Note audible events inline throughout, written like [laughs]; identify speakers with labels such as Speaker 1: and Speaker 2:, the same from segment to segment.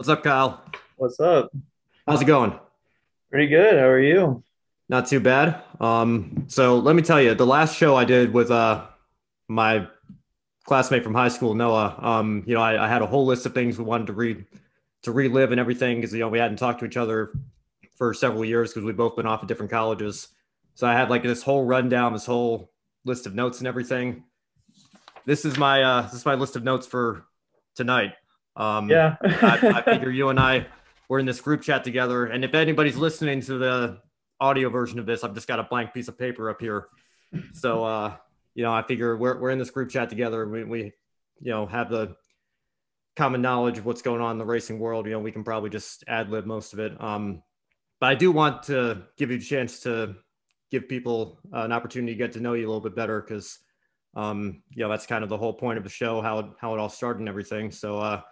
Speaker 1: What's up, Kyle?
Speaker 2: What's up?
Speaker 1: How's it going?
Speaker 2: Pretty good. How are you?
Speaker 1: Not too bad. Um, so let me tell you, the last show I did with uh my classmate from high school, Noah. Um, you know, I, I had a whole list of things we wanted to read to relive and everything because you know we hadn't talked to each other for several years because we've both been off at different colleges. So I had like this whole rundown, this whole list of notes and everything. This is my uh this is my list of notes for tonight. Um,
Speaker 2: Yeah.
Speaker 1: I, I [laughs] figure you and I were in this group chat together, and if anybody's listening to the audio version of this, I've just got a blank piece of paper up here. So [laughs] uh, you know, I figure we're we're in this group chat together. We we you know have the common knowledge of what's going on in the racing world. You know, we can probably just ad lib most of it. Um, but I do want to give you a chance to give people uh, an opportunity to get to know you a little bit better because um, you know that's kind of the whole point of the show, how it, how it all started and everything. So uh,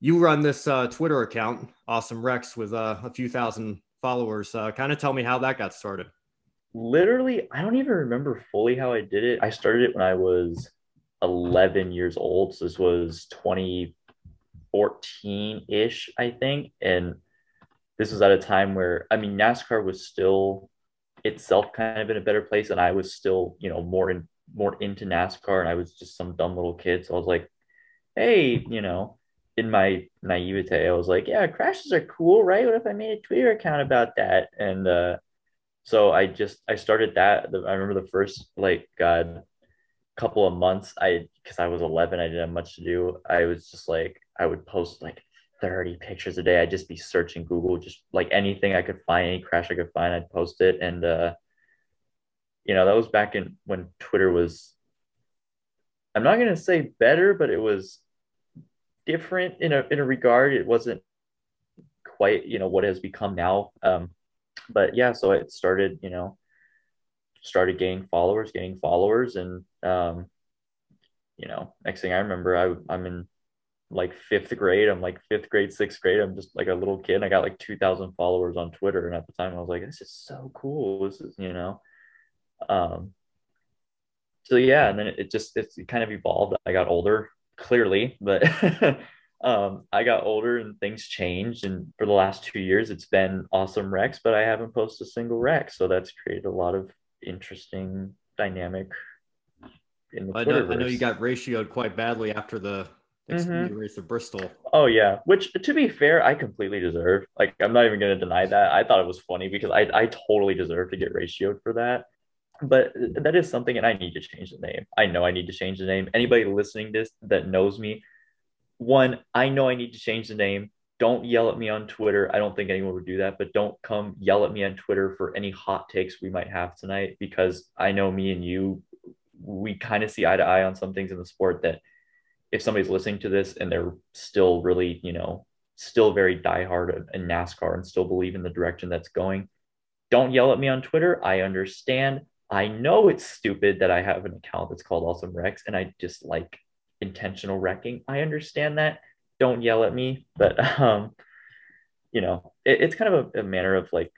Speaker 1: you run this uh, Twitter account, Awesome Wrecks, with uh, a few thousand followers. Uh, kind of tell me how that got started.
Speaker 2: Literally, I don't even remember fully how I did it. I started it when I was 11 years old. So this was 2014 ish, I think. And this was at a time where, I mean, NASCAR was still itself kind of in a better place. And I was still, you know, more in more into NASCAR. And I was just some dumb little kid. So I was like, hey, you know, in my naivete, I was like, yeah, crashes are cool, right? What if I made a Twitter account about that? And uh, so I just I started that. I remember the first like God couple of months. I because I was 11, I didn't have much to do. I was just like I would post like 30 pictures a day. I'd just be searching Google, just like anything I could find, any crash I could find, I'd post it. And uh, you know that was back in when Twitter was. I'm not gonna say better, but it was different in a in a regard. It wasn't quite you know what has become now. Um, but yeah, so it started you know started gaining followers, gaining followers, and um, you know next thing I remember, I I'm in like fifth grade. I'm like fifth grade, sixth grade. I'm just like a little kid. I got like two thousand followers on Twitter, and at the time I was like, this is so cool. This is you know. Um, so yeah, and then it, it just it's, it kind of evolved. I got older, clearly, but [laughs] um, I got older and things changed. And for the last two years, it's been awesome Wrecks, but I haven't posted a single wrecks. So that's created a lot of interesting dynamic in the
Speaker 1: I know, I know you got ratioed quite badly after the
Speaker 2: Mhm.
Speaker 1: race of Bristol.
Speaker 2: Oh yeah, which to be fair, I completely deserve. Like I'm not even gonna deny that. I thought it was funny because I I totally deserve to get ratioed for that. But that is something, and I need to change the name. I know I need to change the name. Anybody listening to this that knows me, one, I know I need to change the name. Don't yell at me on Twitter. I don't think anyone would do that, but don't come yell at me on Twitter for any hot takes we might have tonight because I know me and you, we kind of see eye to eye on some things in the sport that if somebody's listening to this and they're still really, you know, still very diehard in NASCAR and still believe in the direction that's going, don't yell at me on Twitter. I understand. I know it's stupid that I have an account that's called Awesome Wrecks and I just like intentional wrecking. I understand that. Don't yell at me, but [laughs] um, you know, it, it's kind of a, a manner of like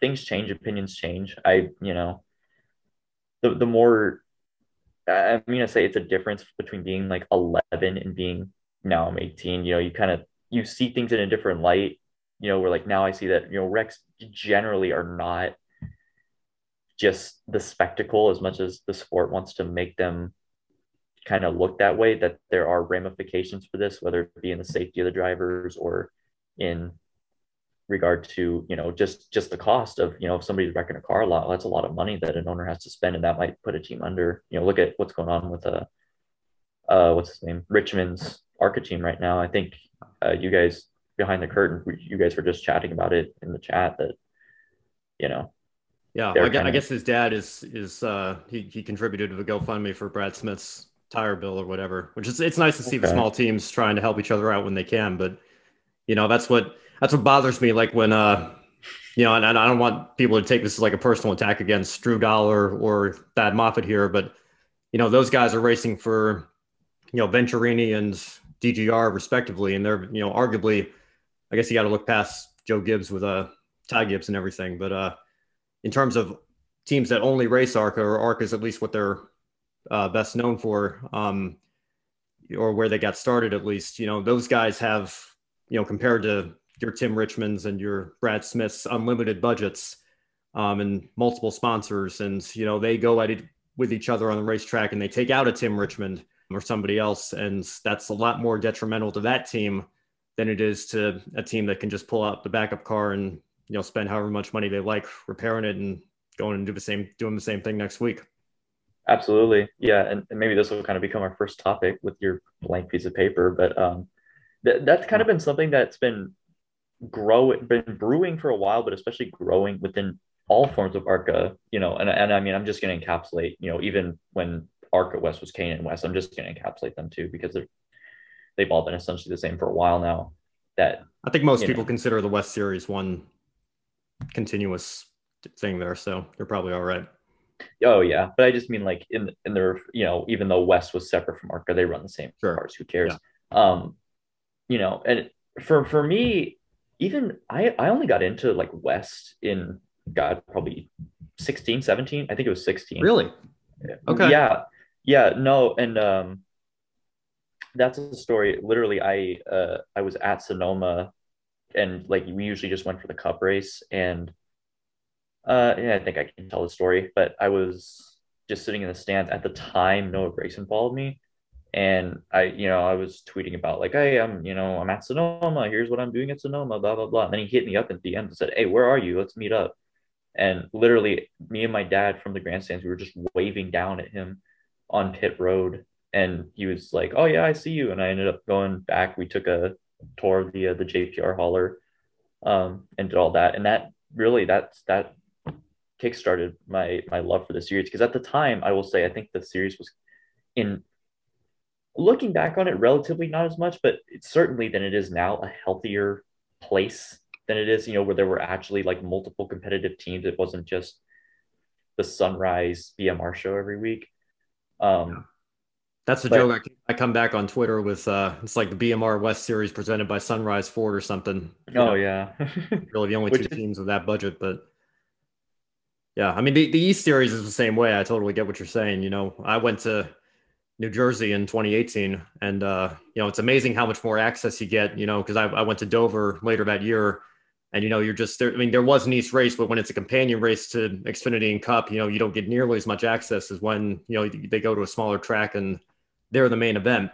Speaker 2: things change, opinions change. I, you know, the the more I'm gonna say it's a difference between being like 11 and being now I'm 18. You know, you kind of you see things in a different light. You know, where like now I see that you know wrecks generally are not just the spectacle as much as the sport wants to make them kind of look that way. That there are ramifications for this, whether it be in the safety of the drivers or in regard to you know just just the cost of you know if somebody's wrecking a car a lot that's a lot of money that an owner has to spend and that might put a team under you know look at what's going on with uh uh what's his name richmond's arca team right now i think uh, you guys behind the curtain you guys were just chatting about it in the chat that you know
Speaker 1: Yeah, I, I guess his dad is is uh, he he contributed to the GoFundMe for Brad Smith's tire bill or whatever, which is it's nice to see the small teams trying to help each other out when they can. But you know that's what that's what bothers me. Like when uh, you know, and, and I don't want people to take this as like a personal attack against Drew Dollar or Thad Moffitt here, but you know those guys are racing for you know Venturini and DGR respectively, and they're you know arguably, I guess you got to look past Joe Gibbs with uh Ty Gibbs and everything, but uh in terms of teams that only race ARCA, or ARCA is at least what they're uh, best known for, um, or where they got started at least, you know, those guys have you know, compared to your Tim Richmonds and your Brad Smiths unlimited budgets um, and multiple sponsors, and you know they go at it with each other on the racetrack and they take out a Tim Richmond or somebody else, and that's a lot more detrimental to that team than it is to a team that can just pull out the backup car and you know spend however much money they like repairing it and going and do the same doing the same thing next week.
Speaker 2: Absolutely, yeah, and, and maybe this will kind of become our first topic with your blank piece of paper, but um, th- that's kind of been something that's been grow been brewing for a while, but especially growing within all forms of ARCA, you know, and, and I mean, I'm just going to encapsulate, you know, even when ARCA West was K&N West, I'm just going to encapsulate them too, because they're, they've all been essentially the same for a while now that
Speaker 1: I think most people know, consider the West series one continuous thing there. So you're probably all right.
Speaker 2: Oh yeah. But I just mean like in, in their, you know, even though West was separate from ARCA, they run the same sure. cars. Who cares? Yeah. Um, you know, and for, for me, even I, I only got into like West in God, probably 16, 17. I think it was 16.
Speaker 1: Really?
Speaker 2: Okay. Yeah. Yeah. No. And um, that's a story. Literally, I uh, I was at Sonoma and like we usually just went for the cup race and uh yeah, I think I can tell the story, but I was just sitting in the stands at the time Noah Gragson followed me and I, you know, I was tweeting about like, hey, I'm, you know, I'm at Sonoma. Here's what I'm doing at Sonoma, blah blah blah. And then he hit me up at the end and said, hey, where are you? Let's meet up. And literally, me and my dad from the grandstands, we were just waving down at him on pit road, and he was like, "Oh yeah, I see you." And I ended up going back. We took a tour of the the JPR hauler, um, and did all that. And that really that's that kickstarted my my love for the series because at the time, I will say, I think the series was in looking back on it relatively not as much, but it's certainly than it is now a healthier place than it is, you know, where there were actually like multiple competitive teams. It wasn't just the Sunrise BMR show every week. Um,
Speaker 1: That's the but, joke. I, I, come back on Twitter with uh, it's like the BMR West Series presented by Sunrise Ford or something.
Speaker 2: Oh know, yeah,
Speaker 1: really the only two teams with that budget, but yeah, I mean the, the East Series is the same way. I totally get what you're saying. You know, I went to New Jersey in 2018, and uh, you know it's amazing how much more access you get. You know, because I, I went to Dover later that year and you know you're just there. I mean, there was an East race, but when it's a companion race to Xfinity and Cup, you know you don't get nearly as much access as when you know they go to a smaller track and they're the main event.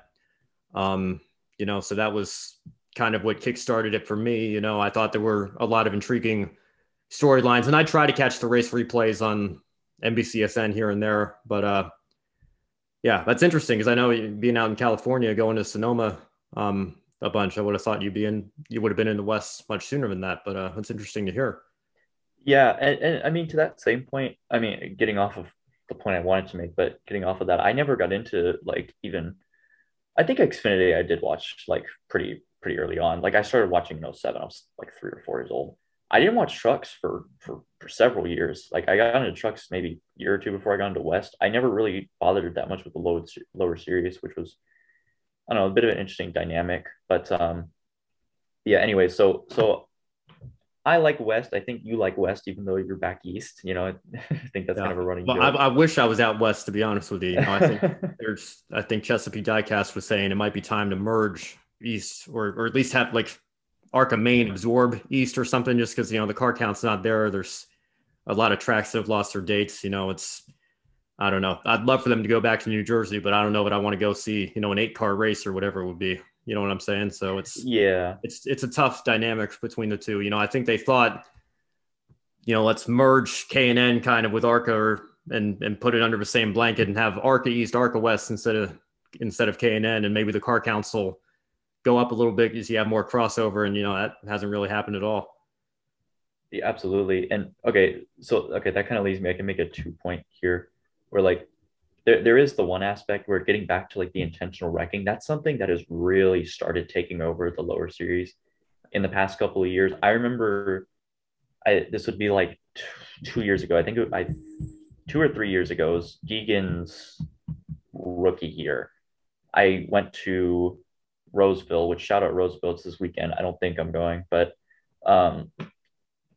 Speaker 1: Um, you know, so that was kind of what kickstarted it for me. You know, I thought there were a lot of intriguing storylines, and I try to catch the race replays on NBCSN here and there, but uh, yeah, that's interesting because I know being out in California, going to Sonoma. Um, a bunch. I would have thought you'd be in, you would have been in the West much sooner than that, but uh, it's interesting to hear.
Speaker 2: Yeah. And, and I mean, to that same point, I mean, getting off of the point I wanted to make, but getting off of that, I never got into like even, I think Xfinity I did watch like pretty, pretty early on. Like I started watching in 07, I was like three or four years old. I didn't watch trucks for, for, for several years. Like I got into trucks maybe a year or two before I got into West. I never really bothered that much with the low, lower series, which was I don't know, a bit of an interesting dynamic. But um, yeah, anyway, so so I like West. I think you like West, even though you're back East. You know, I [laughs] think that's yeah. kind of a running.
Speaker 1: Well, I, I, wish I was out West, to be honest with you. you know, I think [laughs] there's, I think Chesapeake Diecast was saying it might be time to merge East, or or at least have like ARCA Main absorb East or something, just because you know the car count's not there. There's a lot of tracks that have lost their dates. You know, it's I don't know. I'd love for them to go back to New Jersey, but I don't know what I want to go see, you know, an eight car race or whatever it would be. You know what I'm saying? So it's
Speaker 2: yeah,
Speaker 1: it's it's a tough dynamic between the two. You know, I think they thought, you know, let's merge K and N kind of with ARCA or, and and put it under the same blanket and have ARCA East, ARCA West instead of instead of K and N, and maybe the car council go up a little bit because you have more crossover, and you know that hasn't really happened at all.
Speaker 2: Yeah, absolutely. And okay, so okay, that kind of leads me. I can make a two point here where like there, there is the one aspect where getting back to like the intentional wrecking, that's something that has really started taking over the lower series in the past couple of years. I remember I this would be like two years ago. I think it, I two or three years ago was Deegan's rookie year. I went to Roseville, which shout out Roseville, it's this weekend. I don't think I'm going, but um,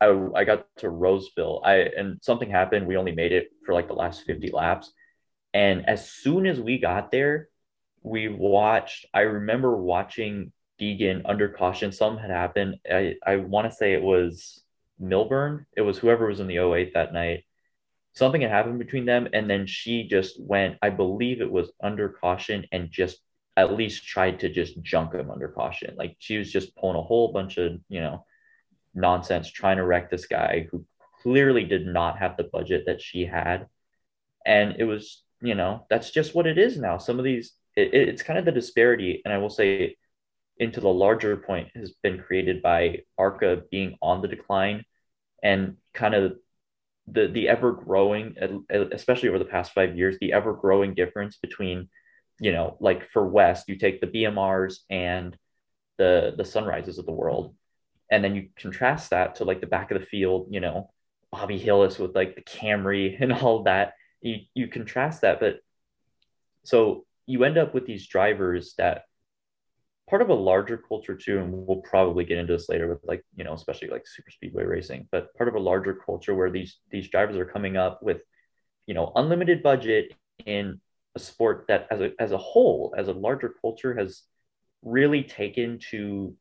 Speaker 2: I, I got to Roseville. I and something happened. We only made it for like the last 50 laps. And as soon as we got there, we watched, I remember watching Deegan under caution. Some had happened. I, I want to say it was Milburn. It was whoever was in the 08 that night. Something had happened between them. And then she just went, I believe it was under caution and just at least tried to just junk him under caution. Like she was just pulling a whole bunch of, you know, nonsense, trying to wreck this guy who clearly did not have the budget that she had. And it was, you know, that's just what it is now. Some of these, it, it's kind of the disparity. And I will say, into the larger point has been created by ARCA being on the decline and kind of the the ever growing especially over the past 5 years the ever growing difference between you know like for west you take the BMRs and the the sunrises of the world and then you contrast that to like the back of the field you know Bobby Hillis with like the Camry [laughs] and all that you you contrast that but so you end up with these drivers that part of a larger culture too and we'll probably get into this later with like you know especially like super speedway racing but part of a larger culture where these these drivers are coming up with you know unlimited budget in a sport that as a as a whole as a larger culture has really taken to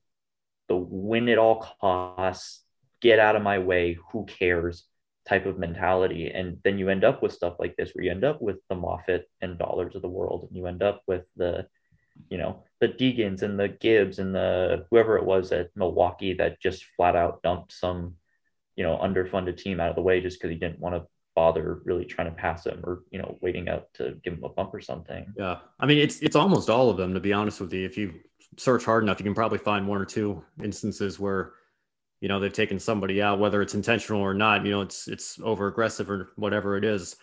Speaker 2: the win at all costs get out of my way who cares type of mentality and then you end up with stuff like this where you end up with the Moffitt and dollars of the world and you end up with the you know the Deegans and the Gibbs and the whoever it was at Milwaukee that just flat out dumped some, you know, underfunded team out of the way just because he didn't want to bother really trying to pass him or you know waiting out to give him a bump or something.
Speaker 1: Yeah, I mean it's it's almost all of them to be honest with you. If you search hard enough, you can probably find one or two instances where you know they've taken somebody out, whether it's intentional or not. You know, it's it's over aggressive or whatever it is.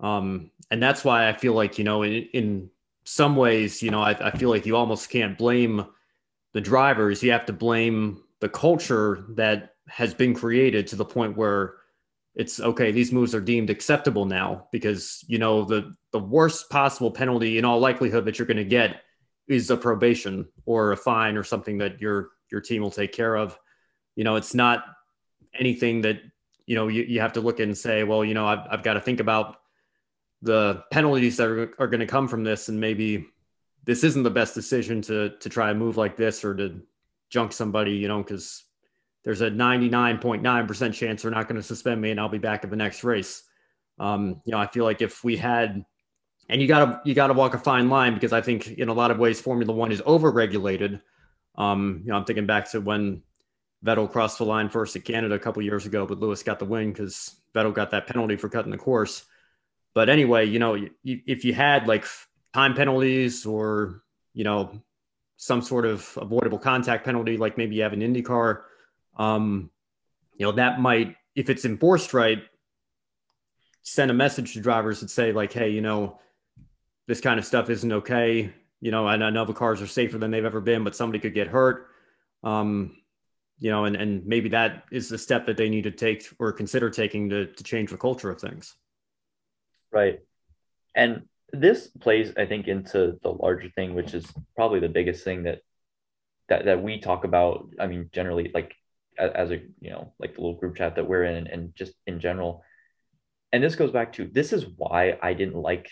Speaker 1: Um, and that's why I feel like you know in, in some ways, you know, I, I feel like you almost can't blame the drivers. You have to blame the culture that has been created to the point where it's okay these moves are deemed acceptable now because you know the the worst possible penalty in all likelihood that you're going to get is a probation or a fine or something that your your team will take care of you know it's not anything that you know you, you have to look at and say well you know i've, I've got to think about the penalties that are, are going to come from this and maybe this isn't the best decision to to try a move like this or to junk somebody you know because there's a 99.9% chance they're not going to suspend me and i'll be back at the next race. Um, you know i feel like if we had and you gotta you gotta walk a fine line because i think in a lot of ways formula one is overregulated. Um, you know i'm thinking back to when vettel crossed the line first at canada a couple years ago but lewis got the win because vettel got that penalty for cutting the course but anyway, you know, you, if you had like time penalties or, you know, some sort of avoidable contact penalty, like maybe you have an IndyCar, um, you know, that might, if it's enforced right, send a message to drivers that say, like, hey, you know, this kind of stuff isn't okay. You know, and I know the cars are safer than they've ever been, but somebody could get hurt. Um, you know, and, and maybe that is the step that they need to take or consider taking to, to change the culture of things.
Speaker 2: Right. And this plays, I think, into the larger thing, which is probably the biggest thing that that that we talk about. I mean, generally, like as, as a you know, like the little group chat that we're in, and just in general. And this goes back to this is why I didn't like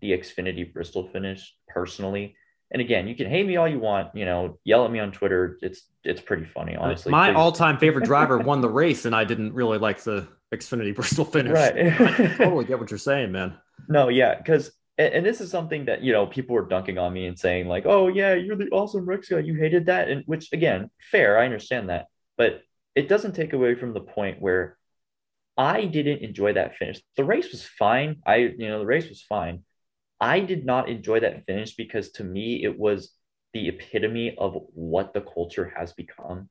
Speaker 2: the Xfinity Bristol finish personally. And again, you can hate me all you want, you know, yell at me on Twitter. It's it's pretty funny, honestly.
Speaker 1: My all-time favorite [laughs] driver won the race, and I didn't really like the Xfinity [laughs] Bristol finish. Right. [laughs] Totally get what you're saying, man.
Speaker 2: No, yeah, because and, and, this is something that you know people were dunking on me and saying like, "Oh yeah, you're the awesome Wrecks guy. You hated that," and which again, fair. I understand that, but it doesn't take away from the point where I didn't enjoy that finish. The race was fine. I you know the race was fine. I did not enjoy that finish because to me it was the epitome of what the culture has become.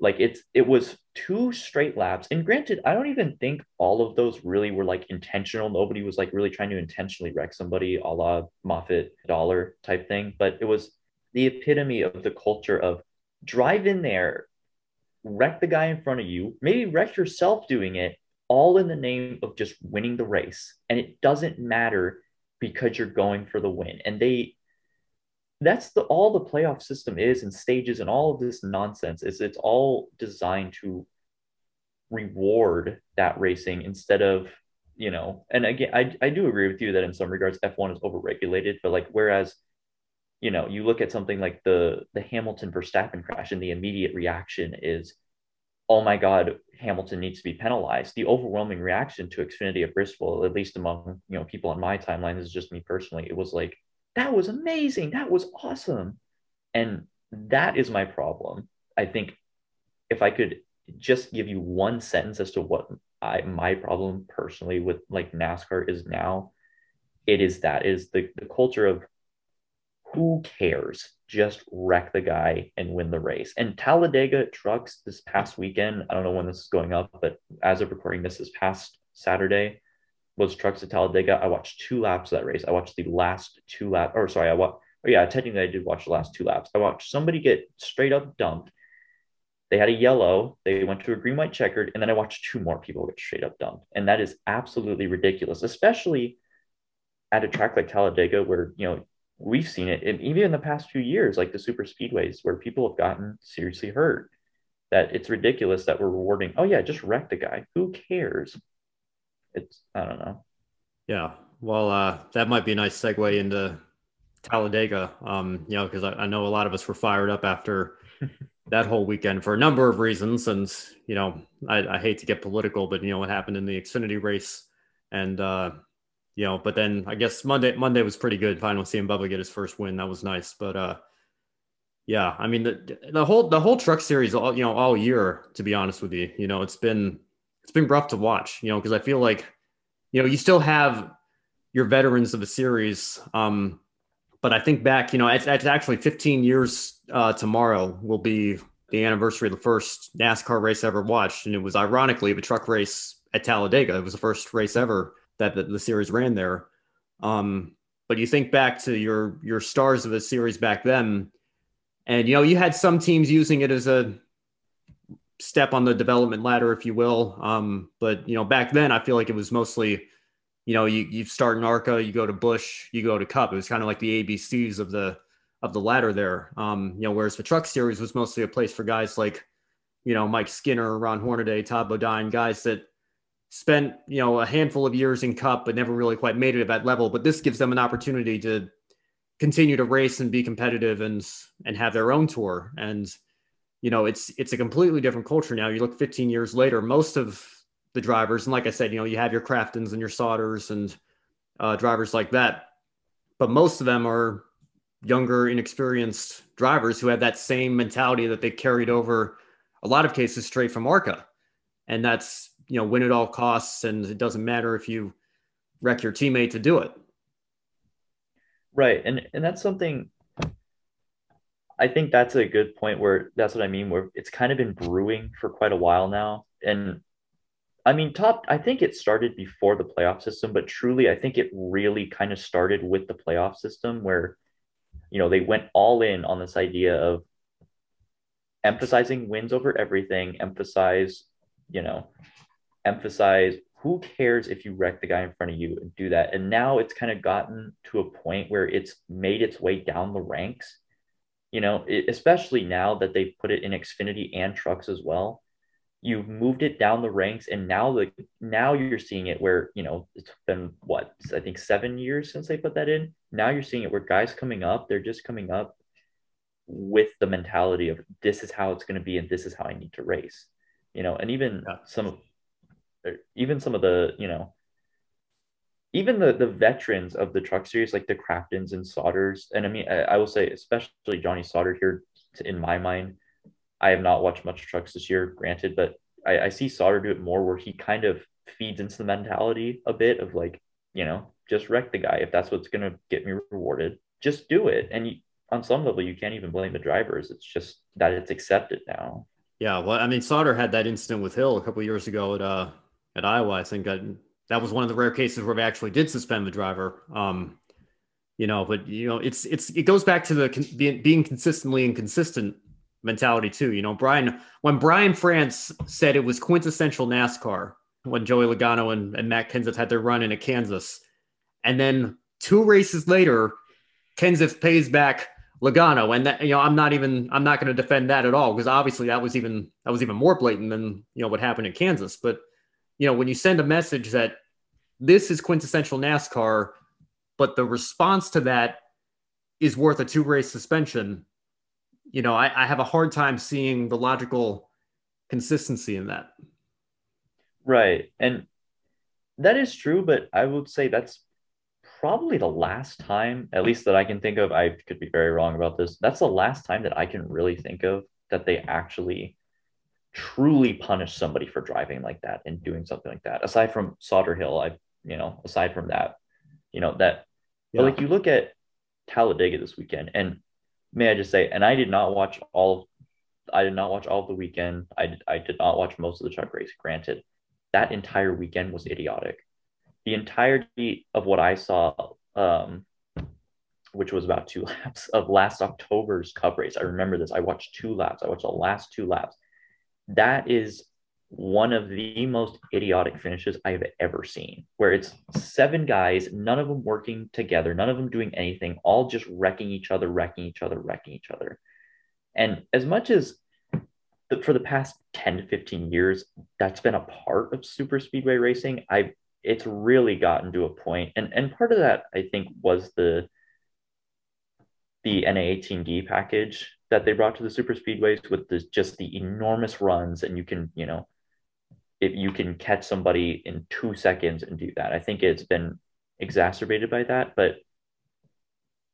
Speaker 2: Like it's it was two straight laps. And granted, I don't even think all of those really were like intentional. Nobody was like really trying to intentionally wreck somebody a la Moffitt dollar type thing. But it was the epitome of the culture of drive in there, wreck the guy in front of you, maybe wreck yourself doing it, all in the name of just winning the race. And it doesn't matter because you're going for the win. And they that's the all the playoff system is and stages and all of this nonsense is it's all designed to reward that racing instead of you know and again I, I do agree with you that in some regards f1 is overregulated but like whereas you know, you look at something like the the Hamilton Verstappen crash, and the immediate reaction is, "Oh my God, Hamilton needs to be penalized." The overwhelming reaction to Xfinity at Bristol, at least among you know people on my timeline, is just me personally. It was like, "That was amazing. That was awesome," and that is my problem. I think if I could just give you one sentence as to what I my problem personally with like NASCAR is now, it is that is the the culture of who cares? Just wreck the guy and win the race. And Talladega trucks this past weekend, I don't know when this is going up, but as of recording this, this past Saturday was trucks at Talladega. I watched two laps of that race. I watched the last two laps, or sorry, I watched, oh yeah, technically I did watch the last two laps. I watched somebody get straight up dumped. They had a yellow, they went to a green, white, checkered, and then I watched two more people get straight up dumped. And that is absolutely ridiculous, especially at a track like Talladega, where you know we've seen it in, even in the past few years, like the super speedways, where people have gotten seriously hurt. That it's ridiculous that we're rewarding. Oh yeah, just wreck the guy. Who cares? It's I don't know.
Speaker 1: Yeah, well, uh, that might be a nice segue into Talladega. Um, you know, because I, I know a lot of us were fired up after [laughs] that whole weekend for a number of reasons. And you know, I, I hate to get political, but you know what happened in the Xfinity race, and uh, you know, but then I guess Monday Monday was pretty good. Finally seeing Bubba get his first win, that was nice. But uh, yeah, I mean the the whole the whole truck series all you know all year. To be honest with you, you know, it's been it's been rough to watch. You know, because I feel like you know you still have your veterans of the series. Um, but I think back, you know, it's, it's actually 15 years uh, tomorrow will be the anniversary of the first NASCAR race I ever watched, and it was ironically the truck race at Talladega. It was the first race ever that the, the series ran there. Um, but you think back to your your stars of the series back then, and you know you had some teams using it as a step on the development ladder, if you will. Um, but you know back then, I feel like it was mostly, you know, you you start in ARCA, you go to Bush, you go to Cup. It was kind of like the ABCs of the of the ladder there. Um, you know, whereas the Truck Series was mostly a place for guys like, you know, Mike Skinner, Ron Hornaday, Todd Bodine, guys that spent you know a handful of years in cup but never really quite made it at that level. But this gives them an opportunity to continue to race and be competitive and and have their own tour. And you know it's it's a completely different culture now. You look 15 years later most of the drivers and like i said you know you have your craftons and your sauters and uh, drivers like that but most of them are younger inexperienced drivers who have that same mentality that they carried over a lot of cases straight from arca. And that's you know, win at all costs, and it doesn't matter if you wreck your teammate to do it.
Speaker 2: Right, and and that's something. I think that's a good point where that's what I mean. Where it's kind of been brewing for quite a while now, and I mean, top. I think it started before the playoff system, but truly, I think it really kind of started with the playoff system, where you know they went all in on this idea of emphasizing wins over everything, emphasize you know emphasize who cares if you wreck the guy in front of you and do that. And now it's kind of gotten to a point where it's made its way down the ranks. You know, it, especially now that they've put it in Xfinity and trucks as well. You've moved it down the ranks, and now the now you're seeing it where you know it's been what I think seven years since they put that in. Now you're seeing it where guys coming up, they're just coming up with the mentality of this is how it's going to be, and this is how I need to race. You know, and even yeah. some even some of the you know even the the veterans of the truck series like the Craftons and Sauters and I mean I, I will say especially Johnny Sauter here in my mind I have not watched much trucks this year granted but I, I see Sauter do it more where he kind of feeds into the mentality a bit of like you know just wreck the guy if that's what's going to get me rewarded. Just do it. And you, on some level you can't even blame the drivers. It's just that it's accepted now.
Speaker 1: Yeah well I mean Sauter had that incident with Hill a couple years ago at uh at Iowa. I think I, that was one of the rare cases where they actually did suspend the driver. Um, you know, but you know, it's it's it goes back to the being, being consistently inconsistent mentality too. You know, Brian when Brian France said it was quintessential NASCAR when Joey Logano and, and Matt Kenseth had their run in at Kansas, and then two races later, Kenseth pays back Logano, and that you know I'm not even I'm not going to defend that at all because obviously that was even that was even more blatant than you know what happened in Kansas, but you know, when you send a message that this is quintessential NASCAR, but the response to that is worth a two race suspension, you know, I, I have a hard time seeing the logical consistency in that.
Speaker 2: Right. And that is true, but I would say that's probably the last time, at least that I can think of. I could be very wrong about this. That's the last time that I can really think of that they actually truly punish somebody for driving like that and doing something like that. Aside from Sauter-Hill, I, you know, aside from that, you know, that, yeah. but like you look at Talladega this weekend, and may I just say, and I did not watch all, I did not watch all of the weekend. I did, I did not watch most of the truck race. Granted, that entire weekend was idiotic. The entirety of what I saw, um, which was about two [laughs] laps of last October's Cup race. I remember this. I watched two laps. I watched the last two laps. That is one of the most idiotic finishes I've ever seen, where it's seven guys, none of them working together, none of them doing anything, all just wrecking each other, wrecking each other, wrecking each other. And as much as the, for the past 10 to 15 years, that's been a part of super speedway racing, I it's really gotten to a point, and and part of that I think was the the NA18D package that they brought to the super speedways with the, just the enormous runs, and you can you know if you can catch somebody in two seconds and do that. I think it's been exacerbated by that, but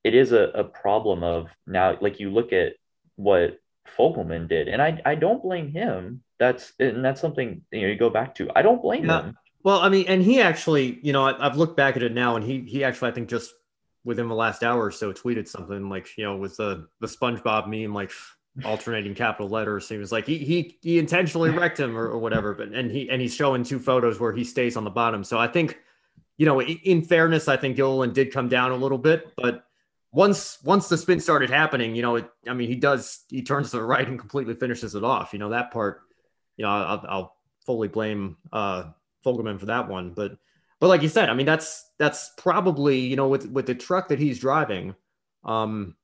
Speaker 2: it is a, a problem of now, like you look at what Fogleman did, and I, I don't blame him. That's and that's something you know you go back to. I don't blame yeah. him.
Speaker 1: Well, I mean, and he actually, you know, I, have looked back at it now, and he he actually, I think, just within the last hour or so, tweeted something like, you know, with the the SpongeBob meme, like alternating capital letters. He was like he he he intentionally [laughs] wrecked him or, or whatever. But and he and he's showing two photos where he stays on the bottom. So I think, you know, in fairness, I think Gilliland did come down a little bit, but once once the spin started happening, you know, it, I mean, he does he turns to the right and completely finishes it off. You know, that part, you know, I'll, I'll fully blame uh Fogleman for that one. But but like you said, I mean, that's that's probably you know with with the truck that he's driving, um,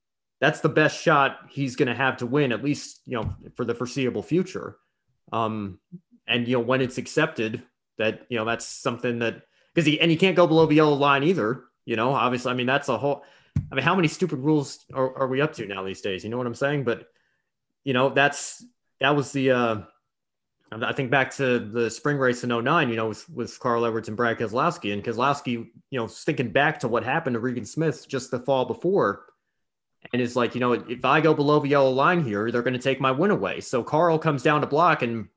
Speaker 1: that's the best shot he's going to have to win, at least, you know, for the foreseeable future. Um, and, you know, when it's accepted that, you know, that's something that, because he, and he can't go below the yellow line either, you know, obviously, I mean, that's a whole, I mean, how many stupid rules are, are we up to now these days? You know what I'm saying? But, you know, that's, that was the, uh, I think back to the spring race in 09, you know, with, with Carl Edwards and Brad Keselowski and Keselowski, you know, thinking back to what happened to Regan Smith just the fall before, and it's like, you know, if I go below the yellow line here, they're going to take my win away. So Carl comes down to block, and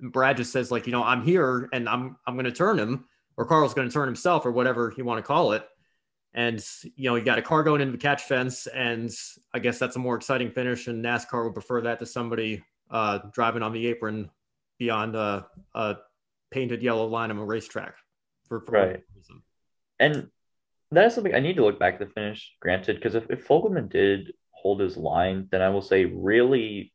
Speaker 1: Brad just says, like, you know, I'm here and I'm I'm going to turn him, or Carl's going to turn himself, or whatever you want to call it. And you know, you got a car going into the catch fence, and I guess that's a more exciting finish. And NASCAR would prefer that to somebody uh, driving on the apron beyond a, a painted yellow line on a racetrack.
Speaker 2: For, for right. And that is something I need to look back at the finish, granted, because if, if Fogleman did hold his line, then I will say really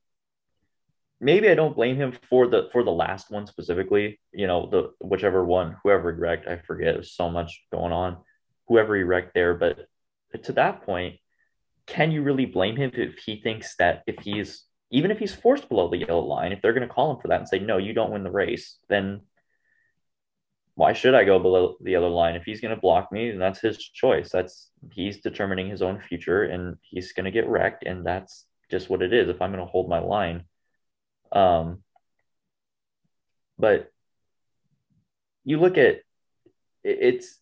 Speaker 2: maybe I don't blame him for the for the last one specifically. You know, the whichever one, whoever he wrecked, I forget. There's so much going on. Whoever he wrecked there, but to that point, can you really blame him if he thinks that if he's even if he's forced below the yellow line, if they're going to call him for that and say no, you don't win the race, then why should I go below the other line? If he's going to block me, then that's his choice. That's he's determining his own future and he's going to get wrecked. And that's just what it is if I'm going to hold my line. Um, but you look at it's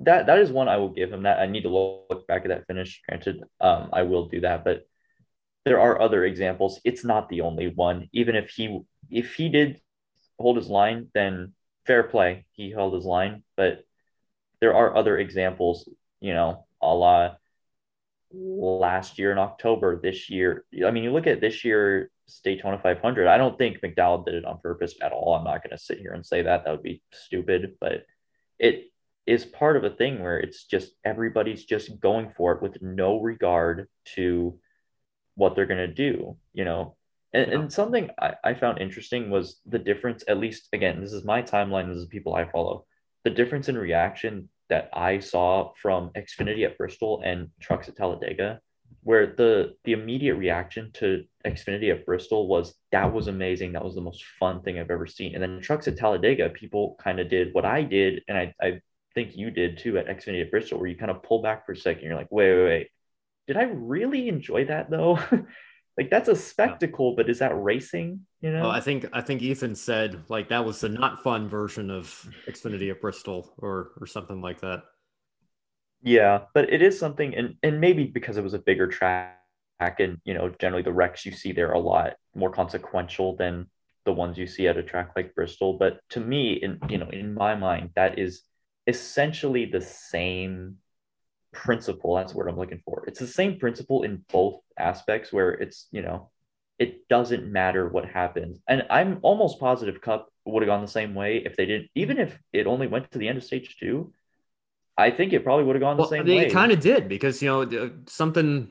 Speaker 2: that that is one I will give him that I need to look back at that finish. Granted, um, I will do that, but there are other examples. It's not the only one. Even if he if he did hold his line, then fair play. He held his line, but there are other examples, you know, a la last year in October, this year. I mean, you look at this year Daytona 500. I don't think McDowell did it on purpose at all. I'm not going to sit here and say that. That would be stupid, but it is part of a thing where it's just everybody's just going for it with no regard to what they're going to do, you know. And, yeah. and something I, I found interesting was the difference, at least again, this is my timeline, this is people I follow. The difference in reaction that I saw from Xfinity at Bristol and trucks at Talladega, where the the immediate reaction to Xfinity at Bristol was that was amazing. That was the most fun thing I've ever seen. And then trucks at Talladega, people kind of did what I did, and I, I think you did too at Xfinity at Bristol, where you kind of pull back for a second. You're like, wait, wait, wait. Did I really enjoy that though? [laughs] like that's a spectacle, yeah. but is that racing? You know,
Speaker 1: well, I think I think Ethan said like that was the not fun version of Xfinity at Bristol or or something like that.
Speaker 2: Yeah, but it is something, and and maybe because it was a bigger track, and you know, generally the wrecks you see there are a lot more consequential than the ones you see at a track like Bristol. But to me, in you know, in my mind, that is essentially the same principle. That's what I'm looking for. It's the same principle in both aspects where it's, you know, it doesn't matter what happens. And I'm almost positive Cup would have gone the same way if they didn't, even if it only went to the end of stage two. I think it probably would have gone the same
Speaker 1: they
Speaker 2: way.
Speaker 1: It kind of did because, you know, something,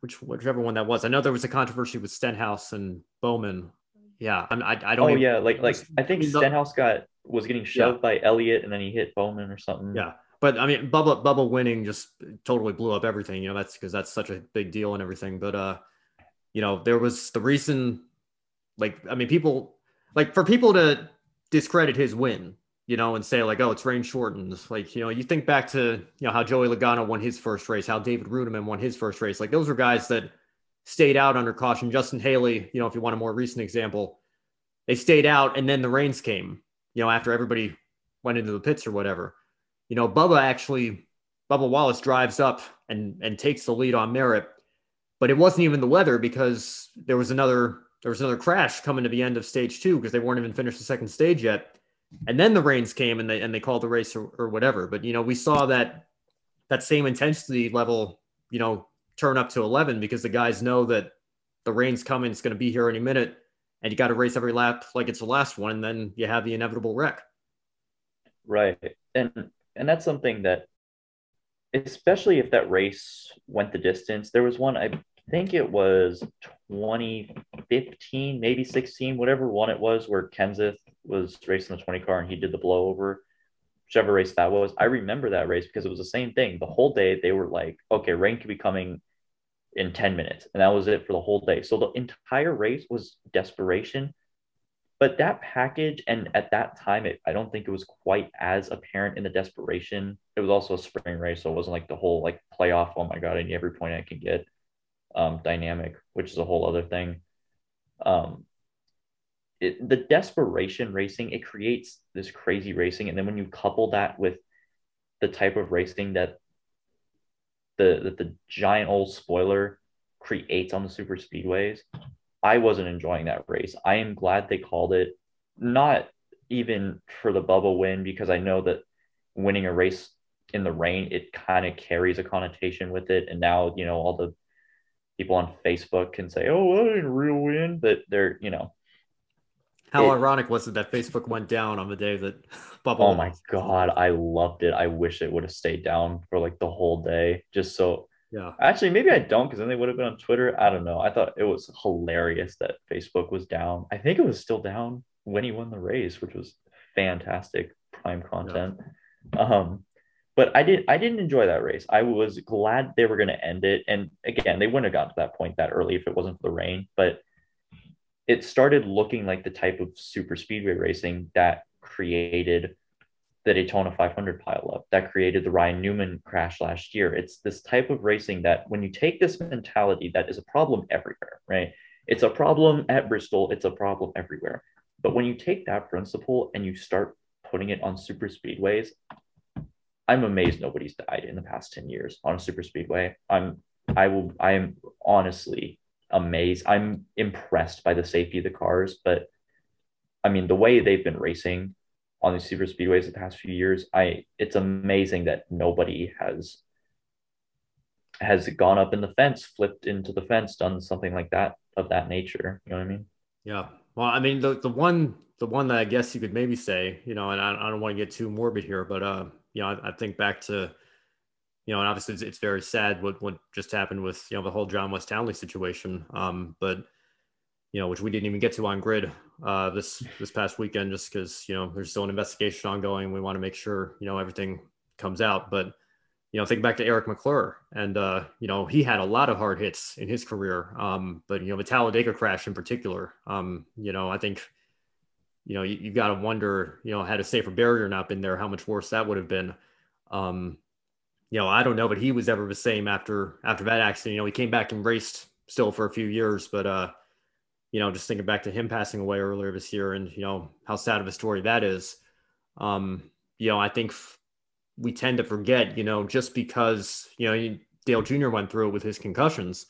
Speaker 1: which whichever one that was. I know there was a controversy with Stenhouse and Bowman. Yeah, I, I, I don't.
Speaker 2: Oh even, yeah, like like I think Stenhouse got was getting shoved yeah. by Elliott and then he hit Bowman or something.
Speaker 1: Yeah, but I mean, Bubba Bubba winning just totally blew up everything. You know, that's because that's such a big deal and everything. But uh, you know, there was the reason, like, I mean, people like for people to discredit his win, you know, and say like, oh, it's rain shortened. Like, you know, you think back to you know how Joey Logano won his first race, how David Reutimann won his first race. Like, those were guys that stayed out under caution. Justin Haley, you know, if you want a more recent example, they stayed out, and then the rains came. You know, after everybody went into the pits or whatever you know, Bubba actually, Bubba Wallace drives up and and takes the lead on Merritt, but it wasn't even the weather because there was another there was another crash coming to the end of stage two because they weren't even finished the second stage yet, and then the rains came and they and they called the race or, or whatever. But you know, we saw that that same intensity level, you know, turn up to eleven because the guys know that the rain's coming, it's going to be here any minute, and you got to race every lap like it's the last one, and then you have the inevitable wreck.
Speaker 2: Right, and and that's something that especially if that race went the distance there was one i think it was 2015 maybe 16 whatever one it was where kenseth was racing the 20 car and he did the blowover whichever race that was. I remember that race because it was the same thing. The whole day they were like okay rain could be coming in 10 minutes. And that was it for the whole day. So the entire race was desperation but that package, and at that time, it, I don't think it was quite as apparent in the desperation. It was also a spring race, so it wasn't like the whole like playoff. Oh my god, I need every point I can get. Um, dynamic, which is a whole other thing. Um, it, the desperation racing it creates this crazy racing, and then when you couple that with the type of racing that the that the giant old spoiler creates on the super speedways, I wasn't enjoying that race. I am glad they called it, not even for the Bubba win, because I know that winning a race in the rain, it kind of carries a connotation with it. And now, you know, all the people on Facebook can say, oh, well, that ain't a real win, but they're, you know.
Speaker 1: How it, ironic was it that Facebook went down on the day that [laughs]
Speaker 2: Bubba? Oh my God. I loved it. I wish it would have stayed down for like the whole day just so
Speaker 1: yeah.
Speaker 2: Actually, maybe I don't because then they would have been on Twitter. I don't know. I thought it was hilarious that Facebook was down. I think it was still down when he won the race, which was fantastic prime content. Yeah. Um, but I did I didn't enjoy that race. I was glad they were going to end it. And again, they wouldn't have gotten to that point that early if it wasn't for the rain. But it started looking like the type of super speedway racing that created the Daytona 500 pileup that created the Ryan Newman crash last year. It's this type of racing that when you take this mentality that is a problem everywhere, right? It's a problem at Bristol, it's a problem everywhere. But when you take that principle and you start putting it on super speedways, I'm amazed nobody's died in the past 10 years on a super speedway. I'm I will I am honestly amazed. I'm impressed by the safety of the cars, but I mean the way they've been racing on these super speedways the past few years. I it's amazing that nobody has has gone up in the fence, flipped into the fence, done something like that of that nature. You know what I mean?
Speaker 1: Yeah. Well, I mean the the one the one that I guess you could maybe say, you know, and I, I don't want to get too morbid here, but uh, you know, I, I think back to you know, and obviously it's, it's, very sad what what just happened with you know the whole John Wes Townley situation. Um, but you know, which we didn't even get to on grid uh, this this past weekend, just because you know there's still an investigation ongoing. We want to make sure you know everything comes out. But you know, think back to Eric McClure, and uh, you know he had a lot of hard hits in his career. Um, but you know the Talladega crash in particular, um, you know, I think you know you, you got to wonder, you know, had a safer barrier not been there, how much worse that would have been. Um, you know, I don't know, but he was ever the same after after that accident. You know, he came back and raced still for a few years, but uh, you know, just thinking back to him passing away earlier this year, and you know how sad of a story that is. Um, you know, I think f- we tend to forget, you know, just because you know Dale Jr. went through it with his concussions.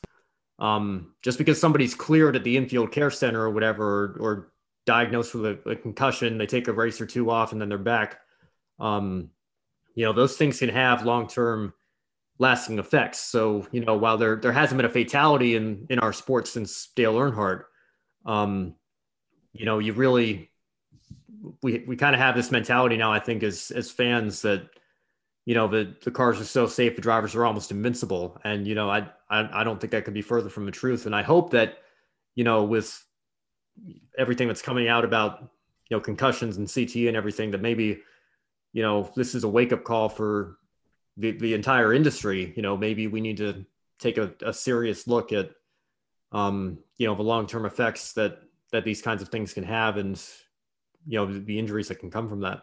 Speaker 1: Um, just because somebody's cleared at the infield care center or whatever, or, or diagnosed with a, a, concussion, they take a race or two off and then they're back. Um, you know, those things can have long-term lasting effects. So, you know, while there there hasn't been a fatality in in our sport since Dale Earnhardt, um, you know, you really we we kind of have this mentality now. I think as as fans that you know the the cars are so safe, the drivers are almost invincible, and you know, I I, I don't think that could be further from the truth. And I hope that you know with everything that's coming out about you know concussions and CT and everything that maybe you know, this is a wake up call for the, the entire industry. You know, maybe we need to take a, a serious look at, um, you know, the long term effects that that these kinds of things can have, and you know, the, the injuries that can come from that.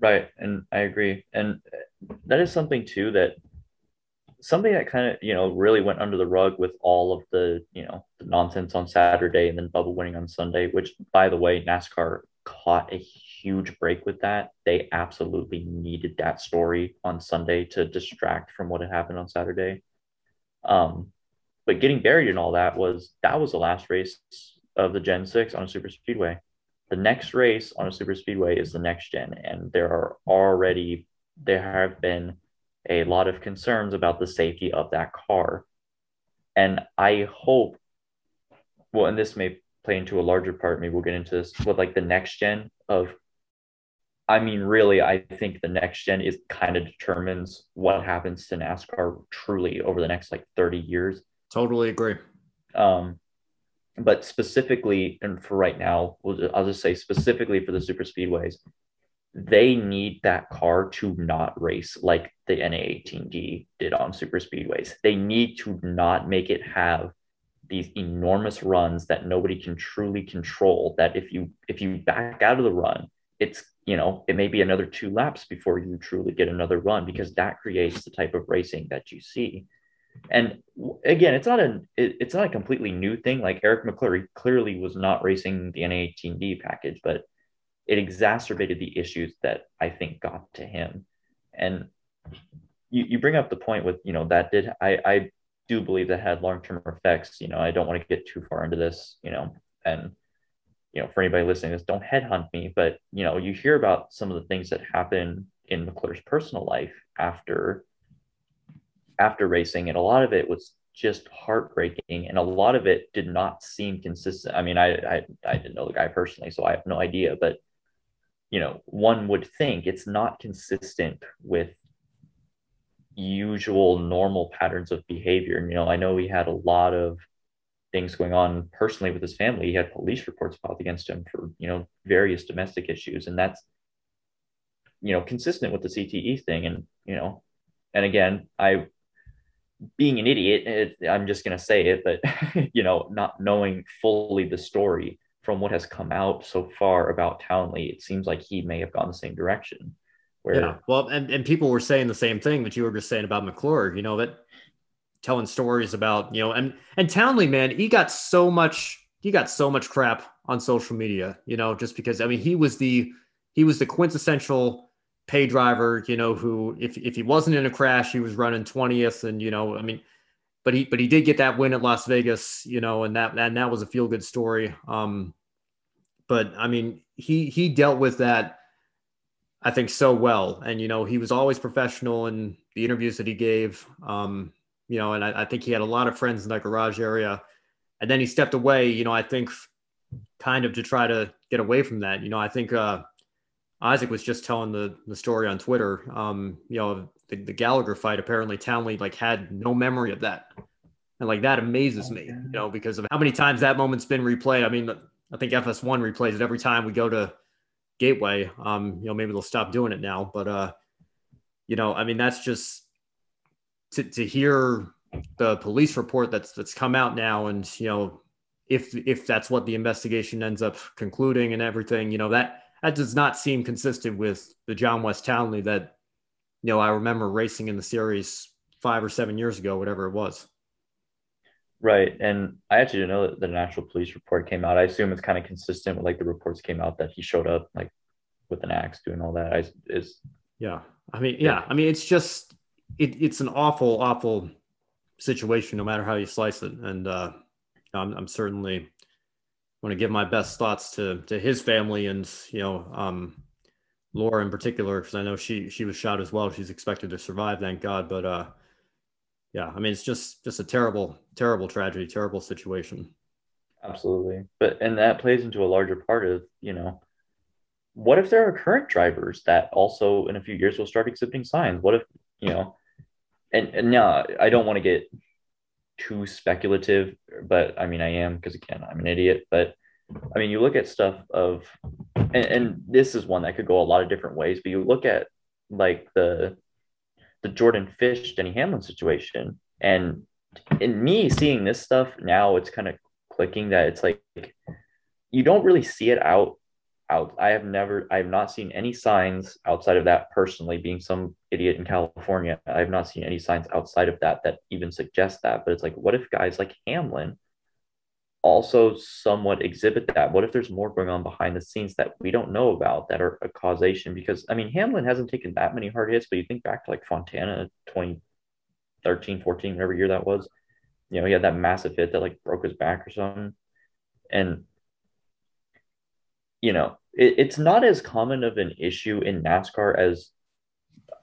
Speaker 2: Right, and I agree, and that is something too that something that kind of you know really went under the rug with all of the you know the nonsense on Saturday and then Bubba winning on Sunday, which by the way NASCAR caught a huge break with that. They absolutely needed that story on Sunday to distract from what had happened on Saturday. Um, but getting buried in all that was that was the last race of the Gen 6 on a super speedway. The next race on a super speedway is the next gen, and there are already there have been a lot of concerns about the safety of that car. And I hope well, and this may play into a larger part, maybe we'll get into this with like the next gen of I mean, really, I think the next gen is kind of determines what happens to NASCAR truly over the next like 30 years.
Speaker 1: Totally agree.
Speaker 2: Um, but specifically, and for right now, I'll just say specifically for the super speedways, they need that car to not race like the NA18D did on super speedways. They need to not make it have these enormous runs that nobody can truly control. That if you if you back out of the run, it's you know it may be another two laps before you truly get another run because that creates the type of racing that you see and again it's not a it, it's not a completely new thing. Like eric mcclure clearly was not racing the na18d package but it exacerbated the issues that i think got to him. And you, you bring up the point with you know that did i i do believe that had long-term effects. You know i don't want to get too far into this you know and you know, for anybody listening, this don't headhunt me, but you know, you hear about some of the things that happen in McClure's personal life after after racing, and a lot of it was just heartbreaking, and a lot of it did not seem consistent. I mean, I I, I didn't know the guy personally, so I have no idea, but you know, one would think it's not consistent with usual normal patterns of behavior. And you know, I know he had a lot of things going on personally with his family. He had police reports filed against him for, you know, various domestic issues. And that's, you know, consistent with the CTE thing. And, you know, and again, I, being an idiot, it, I'm just going to say it, but, [laughs] you know, not knowing fully the story from what has come out so far about Townley, it seems like he may have gone the same direction.
Speaker 1: Where, yeah, well, and, and people were saying the same thing that you were just saying about McClure, you know, that telling stories about, you know, and and Townley, man, he got so much he got so much crap on social media, you know, just because I mean he was the he was the quintessential pay driver, you know, who if if he wasn't in a crash, he was running 20th and you know, I mean, but he but he did get that win at Las Vegas, you know, and that and that was a feel good story. Um but I mean, he he dealt with that I think so well and you know, he was always professional in the interviews that he gave. Um you know, and I, I, think he had a lot of friends in that garage area. And then he stepped away, you know, I think kind of to try to get away from that. You know, I think uh, Isaac was just telling the, the story on Twitter. Um, you know, the, the Gallagher fight, apparently Townley like had no memory of that. And like that amazes me, you know, because of how many times that moment's been replayed. I mean, I think FS1 replays it every time we go to Gateway. Um, you know, maybe they'll stop doing it now, but uh, you know, I mean, that's just to, to hear the police report that's that's come out now and you know if if that's what the investigation ends up concluding and everything you know that that does not seem consistent with the john Wes townley that you know, I remember racing in the series five or seven years ago, whatever it was.
Speaker 2: Right. And I actually didn't know that the National Police report came out. I assume it's kind of consistent with like the reports came out that he showed up like with an axe doing all that. I is
Speaker 1: yeah. I mean, yeah. I mean, it's just it, it's an awful, awful situation, no matter how you slice it. And uh, I'm, I'm certainly want to give my best thoughts to to his family and you know um, Laura in particular because I know she she was shot as well. She's expected to survive, thank God. But uh, yeah, I mean it's just just a terrible terrible tragedy, terrible situation.
Speaker 2: Absolutely, but and that plays into a larger part of you know what if there are current drivers that also in a few years will start exhibiting signs? What if you know? And and now I don't want to get too speculative, but I mean I am because again I'm an idiot. But I mean you look at stuff of, and, and this is one that could go a lot of different ways. But you look at like the the Jordan Fish Denny Hamlin situation, and in me seeing this stuff now, it's kind of clicking that it's like you don't really see it out out. I have never, I have not seen any signs outside of that personally, being some idiot in California. I have not seen any signs outside of that that even suggest that. But it's like, what if guys like Hamlin also somewhat exhibit that? What if there's more going on behind the scenes that we don't know about that are a causation? Because I mean, Hamlin hasn't taken that many hard hits, but you think back to like Fontana 2013, 14, whatever year that was, you know, he had that massive hit that like broke his back or something. And you know, it, it's not as common of an issue in NASCAR as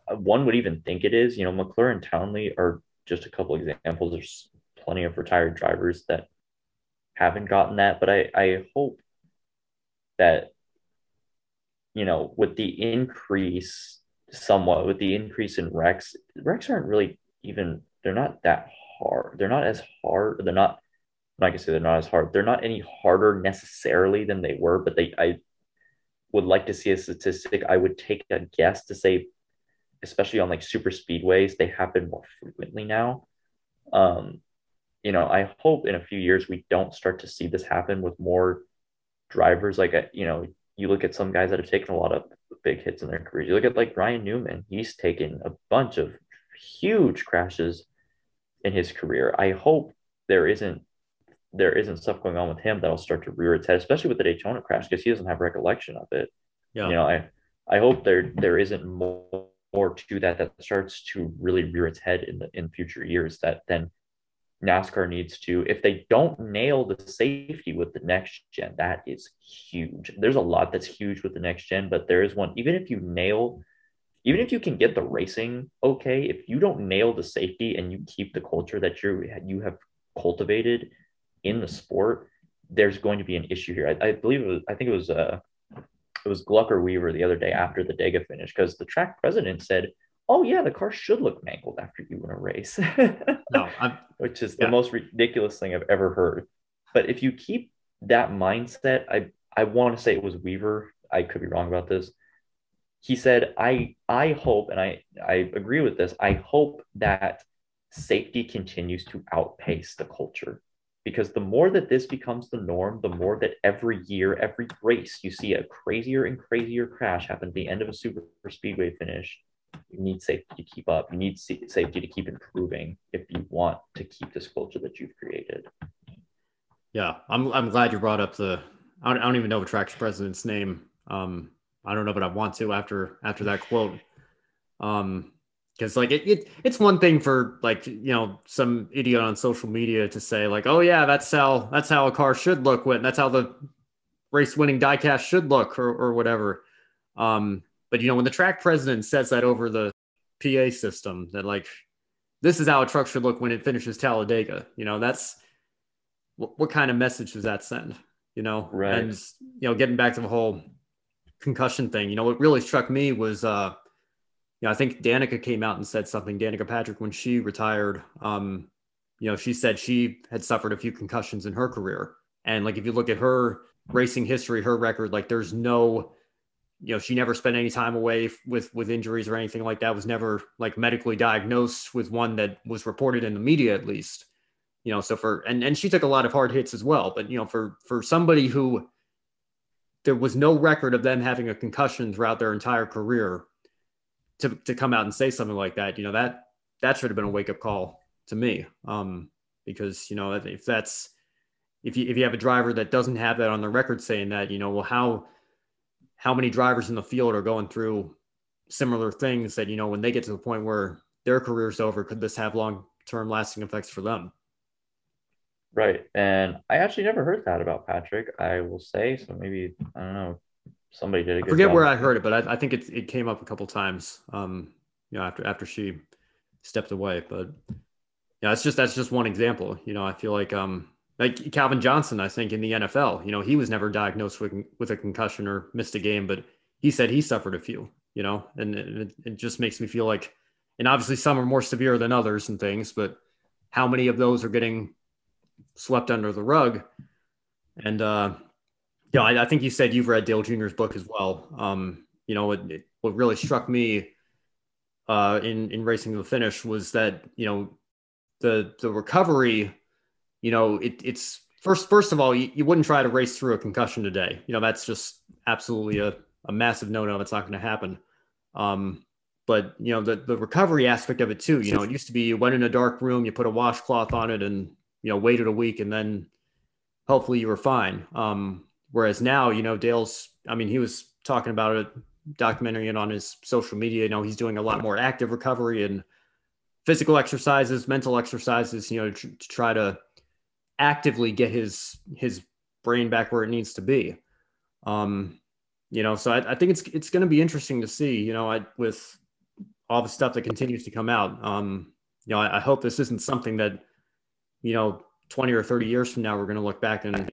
Speaker 2: one would even think it is. You know, McClure and Townley are just a couple examples. There's plenty of retired drivers that haven't gotten that, but I, I hope that, you know, with the increase somewhat, with the increase in wrecks, wrecks aren't really even, they're not that hard. They're not as hard. They're not, I'm not gonna say they're not as hard. They're not any harder necessarily than they were, but they, I would like to see a statistic, I would take a guess to say, especially on like super speedways, they happen more frequently now. Um, you know, I hope in a few years we don't start to see this happen with more drivers. Like, uh, you know, you look at some guys that have taken a lot of big hits in their careers. You look at like Ryan Newman, he's taken a bunch of huge crashes in his career. I hope there isn't there isn't stuff going on with him that'll start to rear its head, especially with the Daytona crash, because he doesn't have recollection of it. Yeah. You know, I I hope there there isn't more, more to that that starts to really rear its head in the in future years that then NASCAR needs to, if they don't nail the safety with the next gen, that is huge. There's a lot that's huge with the next gen, but there is one, even if you nail, even if you can get the racing okay, if you don't nail the safety and you keep the culture that you you have cultivated in the sport, there's going to be an issue here. I, I believe it was, I think it was uh it was Gluck or Weaver the other day after the Dega finish because the track president said, "Oh yeah, the car should look mangled after you win a race," [laughs] no, [laughs] which is yeah. the most ridiculous thing I've ever heard. But if you keep that mindset, I I want to say it was Weaver. I could be wrong about this. He said, "I I hope, and I I agree with this. I hope that safety continues to outpace the culture." Because the more that this becomes the norm, the more that every year, every race, you see a crazier and crazier crash happen at the end of a super speedway finish. You need safety to keep up. You need safety to keep improving if you want to keep this culture that you've created.
Speaker 1: Yeah, I'm, I'm glad you brought up the. I don't, I don't even know the track's president's name. Um, I don't know, but I want to after after that quote. Um, because like it, it it's one thing for like you know some idiot on social media to say like oh yeah that's how that's how a car should look when that's how the race winning diecast should look or, or whatever. Um but you know when the track president says that over the pa system that like this is how a truck should look when it finishes talladega you know that's what, what kind of message does that send you know?
Speaker 2: Right.
Speaker 1: And you know getting back to the whole concussion thing you know what really struck me was uh know, I think Danica came out and said something. Danica Patrick, when she retired, um, you know, she said she had suffered a few concussions in her career, and like if you look at her racing history, her record, like there's no, you know, she never spent any time away with with injuries or anything like that. Was never like medically diagnosed with one that was reported in the media, at least. You know, so for and and she took a lot of hard hits as well. But you know, for for somebody who there was no record of them having a concussion throughout their entire career to to come out and say something like that, you know that that should have been a wake up call to me. Um, because you know if that's if you if you have a driver that doesn't have that on the record saying that, you know, well how how many drivers in the field are going through similar things that you know when they get to the point where their career's over, could this have long term lasting effects for them?
Speaker 2: Right. And I actually never heard that about Patrick, I will say. So maybe, I don't know, somebody did a good
Speaker 1: I forget
Speaker 2: job.
Speaker 1: where I heard it, but I, I think it, it came up a couple times, um, you know, after, after she stepped away, but yeah, it's just, that's just one example. You know, I feel like, um, like Calvin Johnson, I think in the NFL, you know, he was never diagnosed with, with a concussion or missed a game, but he said he suffered a few, you know, and it, it just makes me feel like, and obviously some are more severe than others and things, but how many of those are getting swept under the rug? And, uh, yeah, I, I think you said you've read Dale Jr.'s book as well. Um, you know, what really struck me uh, in in racing to the finish was that you know the the recovery. You know, it, it's first first of all, you, you wouldn't try to race through a concussion today. You know, that's just absolutely a, a massive no no. It's not going to happen. Um, but you know, the the recovery aspect of it too. You know, it used to be you went in a dark room, you put a washcloth on it, and you know waited a week, and then hopefully you were fine. Um, Whereas now, you know, Dale's, I mean, he was talking about it, documenting it on his social media. You know, he's doing a lot more active recovery and physical exercises, mental exercises, you know, to, to try to actively get his his brain back where it needs to be. Um, you know, so I, I think it's it's going to be interesting to see, you know, I, with all the stuff that continues to come out. Um, you know, I, I hope this isn't something that, you know, 20 or 30 years from now, we're going to look back and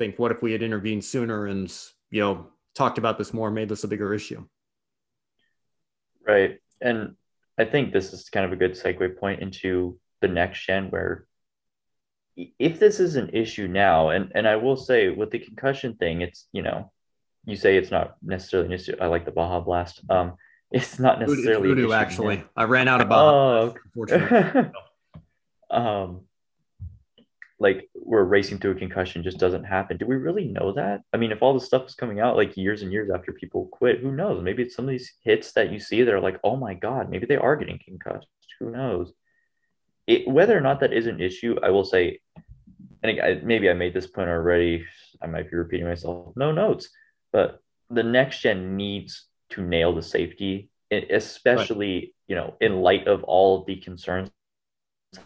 Speaker 1: think, what if we had intervened sooner and, you know, talked about this more, made this a bigger issue?
Speaker 2: Right. And I think this is kind of a good segue point into the next gen where if this is an issue now, and, and I will say with the concussion thing, it's, you know, you say it's not necessarily an issue. I like the Baja Blast. Um, [laughs] it's not necessarily
Speaker 1: voodoo, actually. Now. I ran out of Baja. Oh,
Speaker 2: unfortunately. [laughs] um, like we're racing through a concussion just doesn't happen. Do we really know that? I mean, if all this stuff is coming out like years and years after people quit, who knows? Maybe it's some of these hits that you see that are like, oh my God, maybe they are getting concussed. Who knows? It, whether or not that is an issue, I will say, and I, maybe I made this point already. I might be repeating myself. No notes, but the next gen needs to nail the safety, especially right. you know in light of all the concerns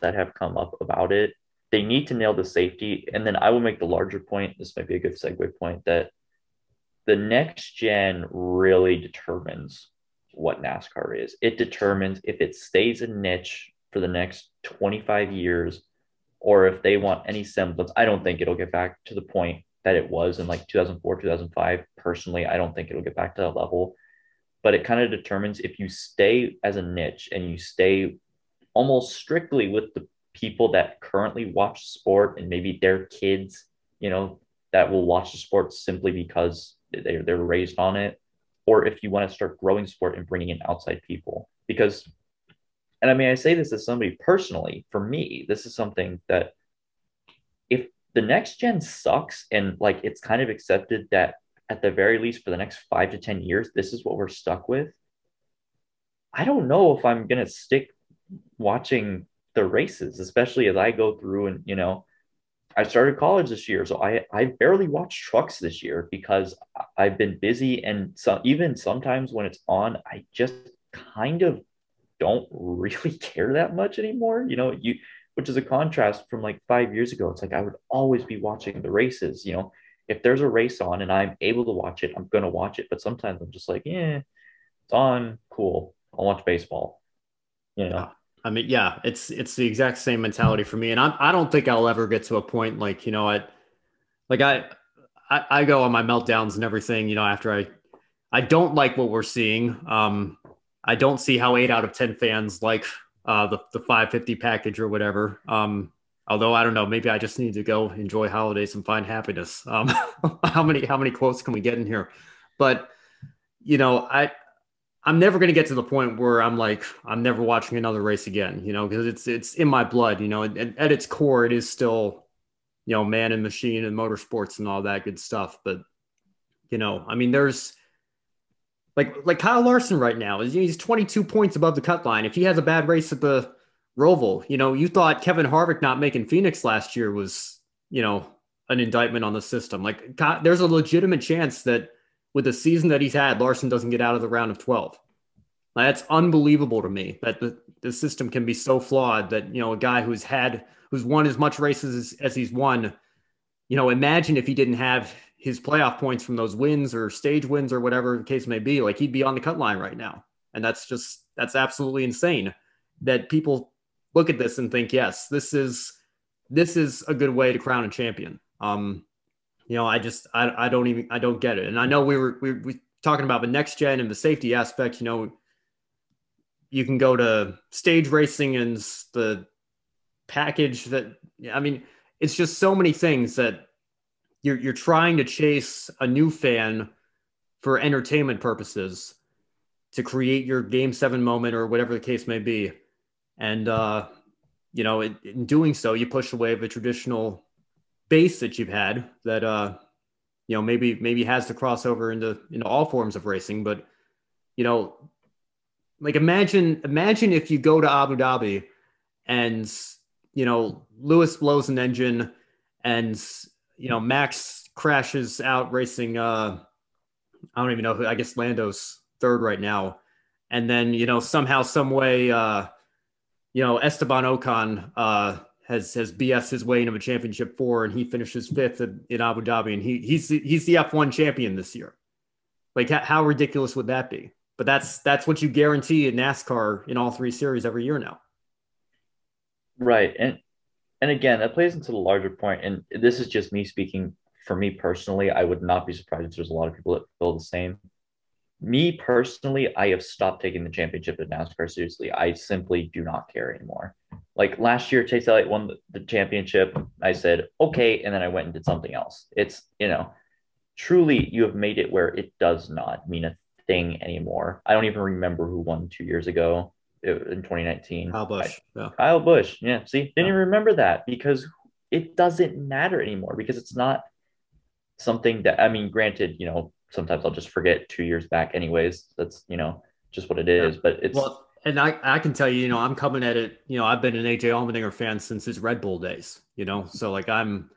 Speaker 2: that have come up about it they need to nail the safety. And then I will make the larger point. This might be a good segue point that the next gen really determines what NASCAR is. It determines if it stays a niche for the next 25 years or if they want any semblance. I don't think it'll get back to the point that it was in like 2004, 2005. Personally, I don't think it'll get back to that level. But it kind of determines if you stay as a niche and you stay almost strictly with the people that currently watch sport and maybe their kids, you know, that will watch the sport simply because they're, they're raised on it, or if you want to start growing sport and bringing in outside people. Because, and I mean, I say this as somebody personally, for me, this is something that if the next gen sucks and like it's kind of accepted that at the very least for the next five to 10 years, this is what we're stuck with. I don't know if I'm going to stick watching the races, especially as I go through and, you know, I started college this year, so I I barely watch trucks this year because I've been busy and so even sometimes when it's on, I just kind of don't [laughs] really care that much anymore. You know, you which is a contrast from like five years ago. It's like I would always be watching the races. You know, if there's a race on and I'm able to watch it, I'm gonna watch it. But sometimes I'm just like, yeah, it's on, cool. I'll watch baseball. You know.
Speaker 1: I mean, yeah, it's it's the exact same mentality for me, and I'm I don't think I'll ever get to a point like you know I, like I, I I go on my meltdowns and everything you know after I, I don't like what we're seeing. Um, I don't see how eight out of ten fans like uh the the 550 package or whatever. Um, although I don't know, maybe I just need to go enjoy holidays and find happiness. Um, [laughs] how many how many quotes can we get in here? But you know, I I'm never going to get to the point where I'm like, I'm never watching another race again, you know, because it's it's in my blood, you know. And at its core, it is still, you know, man and machine and motorsports and all that good stuff. But, you know, I mean, there's like like Kyle Larson right now is he's 22 points above the cut line. If he has a bad race at the Roval, you know, you thought Kevin Harvick not making Phoenix last year was, you know, an indictment on the system. Like there's a legitimate chance that with the season that he's had, Larson doesn't get out of the round of 12. That's unbelievable to me that the, the system can be so flawed that, you know, a guy who's had, who's won as much races as, as he's won, you know, imagine if he didn't have his playoff points from those wins or stage wins or whatever the case may be, like he'd be on the cut line right now. And that's just, that's absolutely insane that people look at this and think, yes, this is, this is a good way to crown a champion. Um, you know, I just, I, I don't even, I don't get it. And I know we were, we, we talking about the next gen and the safety aspect, you know, you can go to stage racing and the package that, I mean, it's just so many things that you're you're trying to chase a new fan for entertainment purposes to create your game seven moment or whatever the case may be and uh you know in doing so you push away the traditional base that you've had that uh you know maybe maybe has to cross over into into all forms of racing but you know like imagine imagine if you go to abu dhabi and you know lewis blows an engine and you know, Max crashes out racing. Uh, I don't even know who. I guess Lando's third right now, and then you know somehow, some way, uh, you know, Esteban Ocon uh, has has BS his way into a championship four, and he finishes fifth in, in Abu Dhabi, and he he's he's the F1 champion this year. Like how, how ridiculous would that be? But that's that's what you guarantee in NASCAR in all three series every year now.
Speaker 2: Right, and and again, that plays into the larger point, and this is just me speaking for me personally. I would not be surprised if there's a lot of people that feel the same. Me personally, I have stopped taking the championship at NASCAR seriously. I simply do not care anymore. Like last year, Chase Elliott won the, championship. I said, okay. And then I went and did something else. It's, you know, truly you have made it where it does not mean a thing anymore. I don't even remember who won two years ago uh, in 2019.
Speaker 1: Kyle Busch.
Speaker 2: I, yeah. Kyle Busch. Yeah. See, didn't yeah. even remember that because it doesn't matter anymore because it's not something that I mean, granted, you know, sometimes I'll just forget two years back anyways. That's, you know, just what it is. Yeah. But it's
Speaker 1: well, and I, I can tell you, you know, I'm coming at it, you know, I've been an AJ Allmendinger fan since his Red Bull days, you know. So like I'm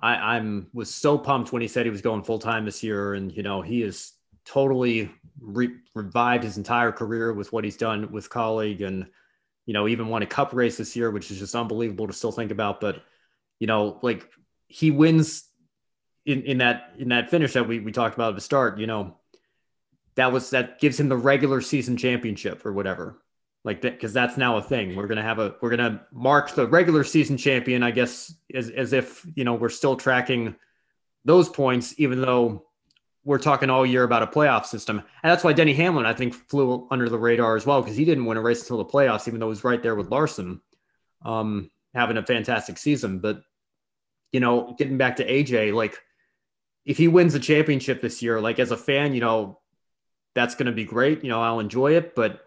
Speaker 1: I, I'm was so pumped when he said he was going full time this year. And, you know, he is totally re- revived his entire career with what he's done with Kaulig and you know even won a cup race this year which is just unbelievable to still think about but you know like he wins in in that in that finish that we, we talked about at the start you know that was that gives him the regular season championship or whatever like that because that's now a thing we're gonna have a we're gonna mark the regular season champion i guess as, as if you know we're still tracking those points even though we're talking all year about a playoff system. And that's why Denny Hamlin, I think, flew under the radar as well, because he didn't win a race until the playoffs, even though he was right there with Larson, um, having a fantastic season. But, you know, getting back to AJ, like, if he wins the championship this year, like, as a fan, you know, that's going to be great. You know, I'll enjoy it. But,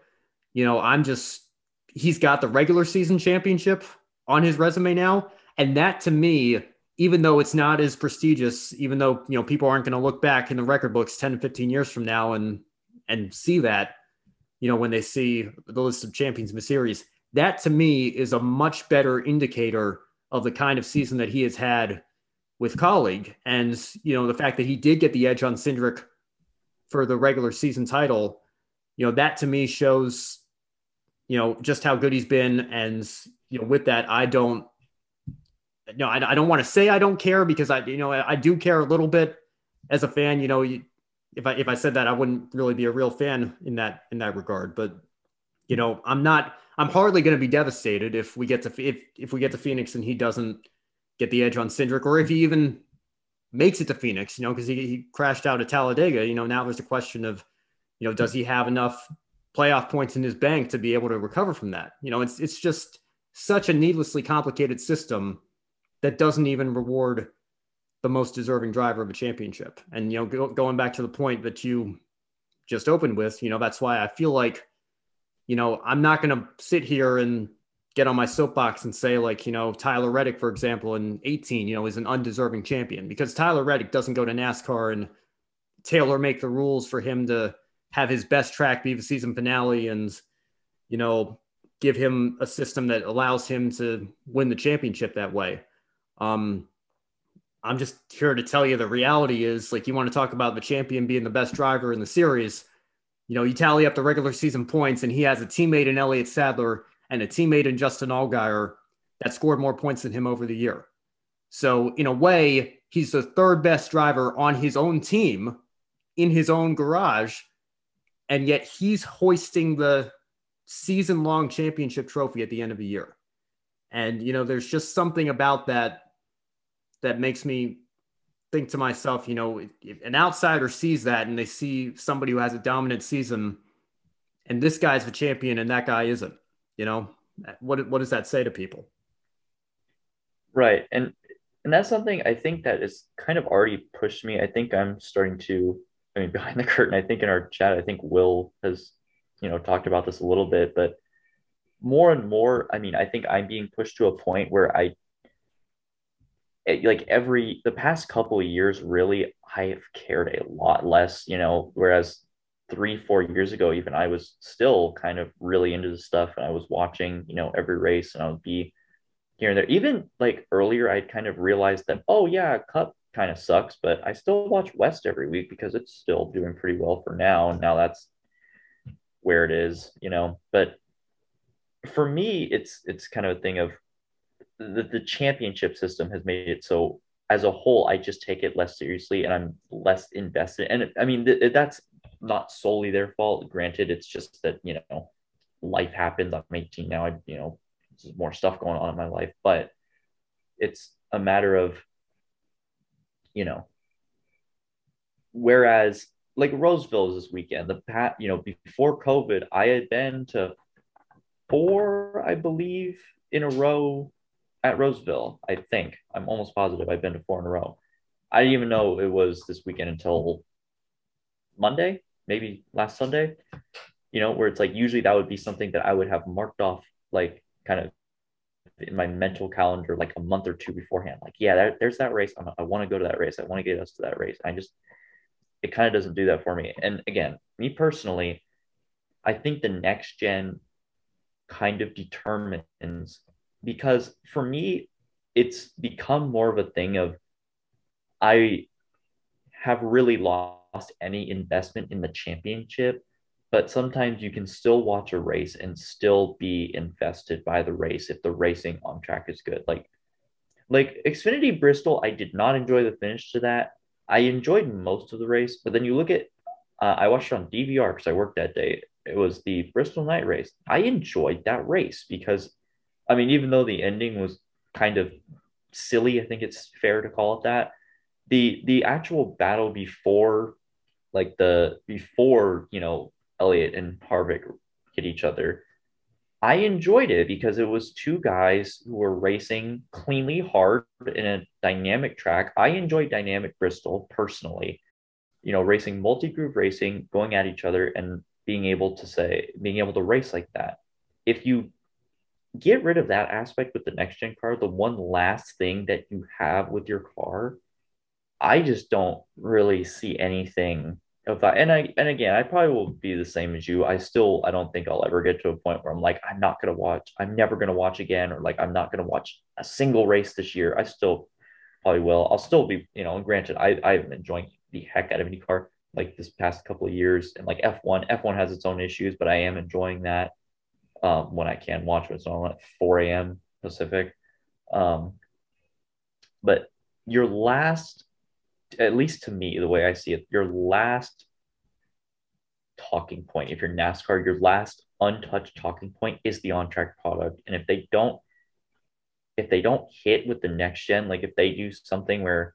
Speaker 1: you know, I'm just, he's got the regular season championship on his resume now. And that to me, even though it's not as prestigious, even though you know people aren't going to look back in the record books 10 to 15 years from now and and see that, you know, when they see the list of champions in the series, that to me is a much better indicator of the kind of season that he has had with Kaulig. And, you know, the fact that he did get the edge on Cindric for the regular season title, you know, that to me shows, you know, just how good he's been. And, you know, with that, I don't no, I, I don't want to say I don't care because I, you know, I, I do care a little bit as a fan. You know, you, if I if I said that, I wouldn't really be a real fan in that in that regard. But you know, I'm not. I'm hardly going to be devastated if we get to if if we get to Phoenix and he doesn't get the edge on Cindric, or if he even makes it to Phoenix. You know, because he, he crashed out at Talladega. You know, now there's a question of, you know, does he have enough playoff points in his bank to be able to recover from that? You know, it's it's just such a needlessly complicated system that doesn't even reward the most deserving driver of a championship. And you know, go, going back to the point that you just opened with, you know, that's why I feel like, you know, I'm not going to sit here and get on my soapbox and say like, you know, Tyler Reddick, for example, in 18, you know, is an undeserving champion because Tyler Reddick doesn't go to NASCAR and tailor make the rules for him to have his best track be the season finale and, you know, give him a system that allows him to win the championship that way. Um, I'm just here to tell you the reality is like you want to talk about the champion being the best driver in the series. You know, you tally up the regular season points, and he has a teammate in Elliott Sadler and a teammate in Justin Allgaier that scored more points than him over the year. So, in a way, he's the third best driver on his own team in his own garage. And yet he's hoisting the season long championship trophy at the end of the year. And, you know, there's just something about that that makes me think to myself, you know, if an outsider sees that and they see somebody who has a dominant season and this guy's the champion and that guy isn't, you know, what, what does that say to people?
Speaker 2: Right. And, and that's something I think that is kind of already pushed me. I think I'm starting to, I mean, [laughs] behind the curtain, I think in our chat, I think Will has, you know, talked about this a little bit, but more and more, I mean, I think I'm being pushed to a point where I eh, like every the past couple of years really i've cared a lot less you know whereas three four years ago even i was still kind of really into the stuff and i was watching you know every race and i would be here and there. Even like earlier i'd kind of realized that oh yeah cup kind of sucks but i still watch west every week because it's still doing pretty well for now and now that's where it is you know? But for me it's it's kind of a thing of the, the championship system has made it so as a whole i just take it less seriously and i'm less invested and i mean th- that's not solely their fault. Granted it's just that you know life happens. I'm 18 now. I you know there's more stuff going on in my life but it's a matter of you know whereas like roseville is this weekend. The pat you know before covid i had been to four i believe in a row at Roseville, I think. I'm almost positive I've been to four in a row. I didn't even know it was this weekend until Monday, maybe last Sunday, you know, where it's like usually that would be something that I would have marked off, like kind of in my mental calendar, like a month or two beforehand. Like, yeah, there, there's that race. I'm, i want to go to that race. I want to get us to that race. I just, it kind of doesn't do that for me. And again, me personally, I think the next gen kind of determines because for me, it's become more of a thing of I have really lost any investment in the championship, but sometimes you can still watch a race and still be invested by the race if the racing on track is good. Like like Xfinity Bristol, I did not enjoy the finish to that. I enjoyed most of the race, but then you look at uh, I watched it on DVR because I worked that day. It was the Bristol night race. I enjoyed that race because I mean, even though the ending was kind of silly, I think it's fair to call it that. The the actual battle before, like the before you know Elliott and Harvick hit each other, I enjoyed it because it was two guys who were racing cleanly hard in a dynamic track. I enjoy dynamic Bristol personally. You know, racing multi-group racing, going at each other and being able to say, being able to race like that. If you get rid of that aspect with the next gen car, the one last thing that you have with your car, I just don't really see anything And I and again, I probably will be the same as you. I still I don't think I'll ever get to a point where I'm like, I'm not gonna watch, I'm never gonna watch again, or like I'm not gonna watch a single race this year. I still probably will. I'll still be, you know, and granted, I been enjoying the heck out of IndyCar like this past couple of years and like F1. F1 has its own issues, but I am enjoying that um, when I can watch it. It's on at 4 a.m. Pacific. Um, but your last, at least to me, the way I see it, your last talking point, if you're NASCAR, your last untouched talking point is the on track product. And if they don't, if they don't hit with the next gen, like if they do something where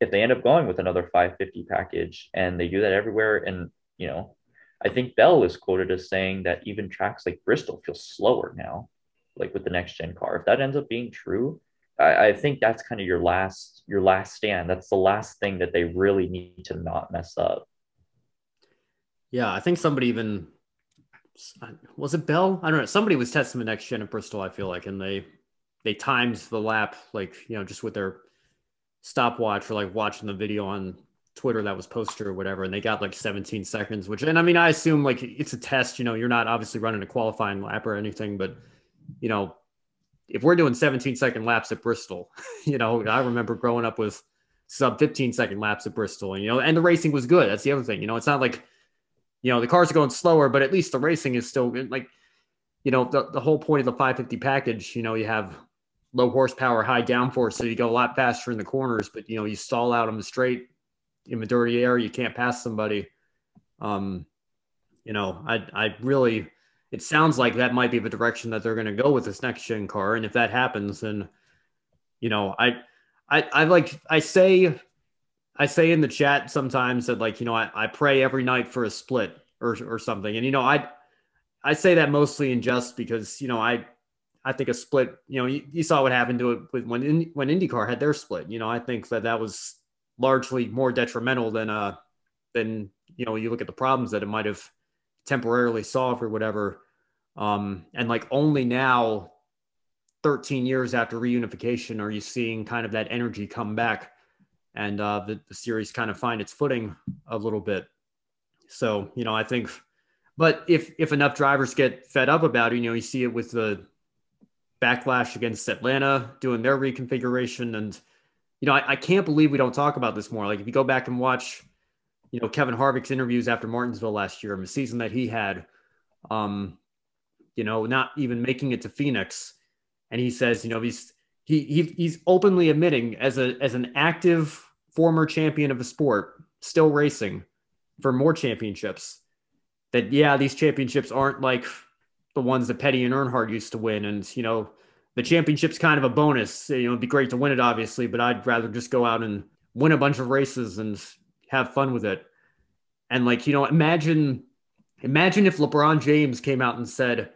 Speaker 2: if they end up going with another 550 package and they do that everywhere and you know I think Bell is quoted as saying that even tracks like Bristol feel slower now, like with the next gen car. If that ends up being true, I, I think that's kind of your last your last stand. That's the last thing that they really need to not mess up.
Speaker 1: Yeah, I think somebody even was it Bell? I don't know. Somebody was testing the next gen at Bristol. I feel like, and they they timed the lap like you know just with their stopwatch or like watching the video on Twitter that was posted or whatever, and they got like 17 seconds, which, and I mean, I assume like it's a test, you know, you're not obviously running a qualifying lap or anything, but, you know, if we're doing 17 second laps at Bristol, [laughs] you know, I remember growing up with sub 15 second laps at Bristol, and, you know, and the racing was good. That's the other thing, you know, it's not like, you know, the cars are going slower, but at least the racing is still like, you know, the, the whole point of the 550 package, you know, you have low horsepower, high downforce, so you go a lot faster in the corners, but, you know, you stall out on the straight in the dirty air, you can't pass somebody. Um, you know, I I really it sounds like that might be the direction that they're going to go with this next gen car, and if that happens, then you know, I I I like I say I say in the chat sometimes that like you know I, I pray every night for a split or or something, and you know I I say that mostly in jest because you know I I think a split you know you, you saw what happened to it with when when IndyCar had their split, you know I think that that was largely more detrimental than uh than you know you look at the problems that it might have temporarily solved or whatever. Um and like only now 13 years after reunification are you seeing kind of that energy come back and uh the, the series kind of find its footing a little bit. So you know i think but if if enough drivers get fed up about it you know you see it with the backlash against atlanta doing their reconfiguration. And you know, I, I, can't believe we don't talk about this more. Like if you go back and watch, you know, Kevin Harvick's interviews after Martinsville last year and the season that he had, um, you know, not even making it to Phoenix. And he says, you know, he's he, he he's openly admitting as a as an active former champion of the sport, still racing for more championships, that yeah, these championships aren't like the ones that Petty and Earnhardt used to win. And, you know, the championship's kind of a bonus. You know, it'd be great to win it, obviously, but I'd rather just go out and win a bunch of races and have fun with it. And like, you know, imagine imagine if LeBron James came out and said,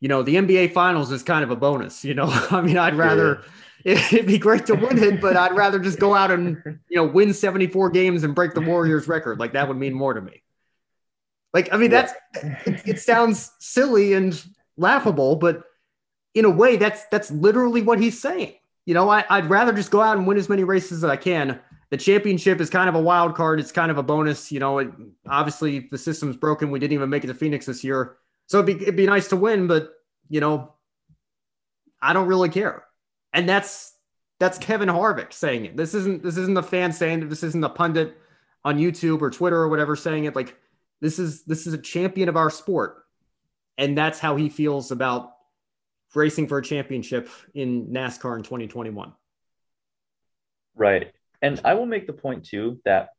Speaker 1: you know, the NBA finals is kind of a bonus, you know. [laughs] I mean, I'd rather yeah. it'd be great to win it, but I'd rather just go out and, [laughs] you know, win 74 games and break the Warriors record. Like that would mean more to me. Like, I mean, that's it, it sounds silly and laughable, but in a way, that's that's literally what he's saying. You know, I, I'd rather just go out and win as many races as I can. The championship is kind of a wild card. It's kind of a bonus. You know, it, obviously the system's broken. We didn't even make it to Phoenix this year, so it'd be it'd be nice to win. But you know, I don't really care. And that's that's Kevin Harvick saying it. This isn't this isn't the fan saying it. This isn't the pundit on YouTube or Twitter or whatever saying it. Like this is this is a champion of our sport, and that's how he feels about racing for a championship in NASCAR in 2021.
Speaker 2: Right. And I will make the point too that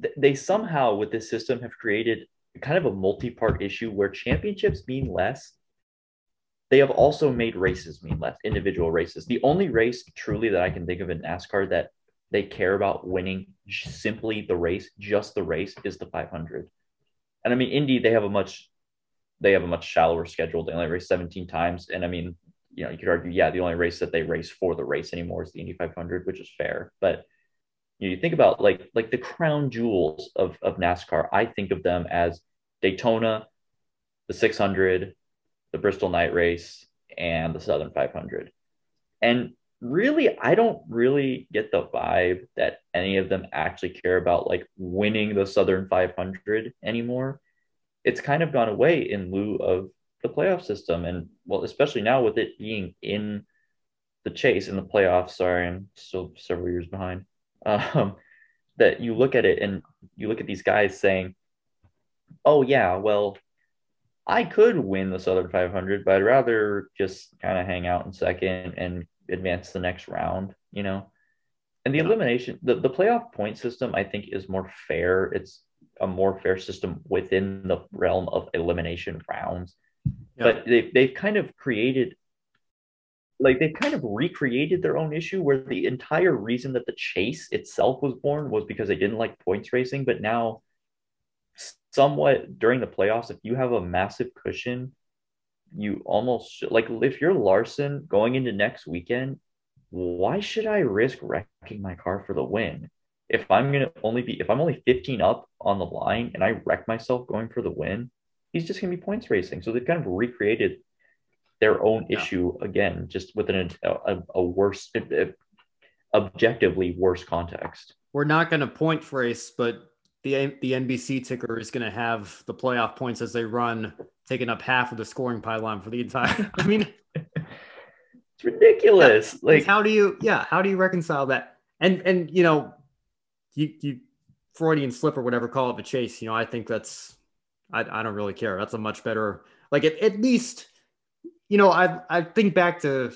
Speaker 2: th- they somehow, with this system, have created kind of a multi part issue where championships mean less. They have also made races mean less, individual races. The only race truly that I can think of in NASCAR that they care about winning simply the race, just the race, is the 500. And I mean, Indy, they have a much they have a much shallower schedule. They only race 17 times. And I mean, you know, you could argue, yeah, the only race that they race for the race anymore is the Indy 500, which is fair. But you, know, you think about like like the crown jewels of of NASCAR. I think of them as Daytona, the 600, the Bristol Night Race, and the Southern 500. And really, I don't really get the vibe that any of them actually care about like winning the Southern 500 anymore it's kind of gone away in lieu of the playoff system. And well, especially now with it being in the chase in the playoffs, sorry, I'm still several years behind. Um, [laughs] that you look at it and you look at these guys saying, oh, yeah, well, I could win the Southern 500, but I'd rather just kind of hang out in second and advance the next round, you know? And the elimination, the, the playoff point system, I think, is more fair. It's a more fair system within the realm of elimination rounds. Yeah. But they they've kind of created like they've kind of recreated their own issue where the entire reason that the chase itself was born was because they didn't like points racing, but now somewhat during the playoffs, if you have a massive cushion, you almost like if you're Larson going into next weekend, why should I risk wrecking my car for the win? if I'm gonna only be if I'm only 15 up on the line and I wreck myself going for the win, he's just gonna be points racing. So they've kind of recreated their own yeah. issue again, just with an, a, a worse, objectively worse context.
Speaker 1: we're not going to point race, but the the NBC ticker is going to have the playoff points as they run taking up half of the scoring pylon for the entire. [laughs] I mean,
Speaker 2: it's ridiculous. Yeah, like,
Speaker 1: how do you? Yeah, how do you reconcile that? And and you know, you you Freudian slip or whatever, call it the chase. You know, I think that's. I, I don't really care. That's a much better like at, at least, you know, I I think back to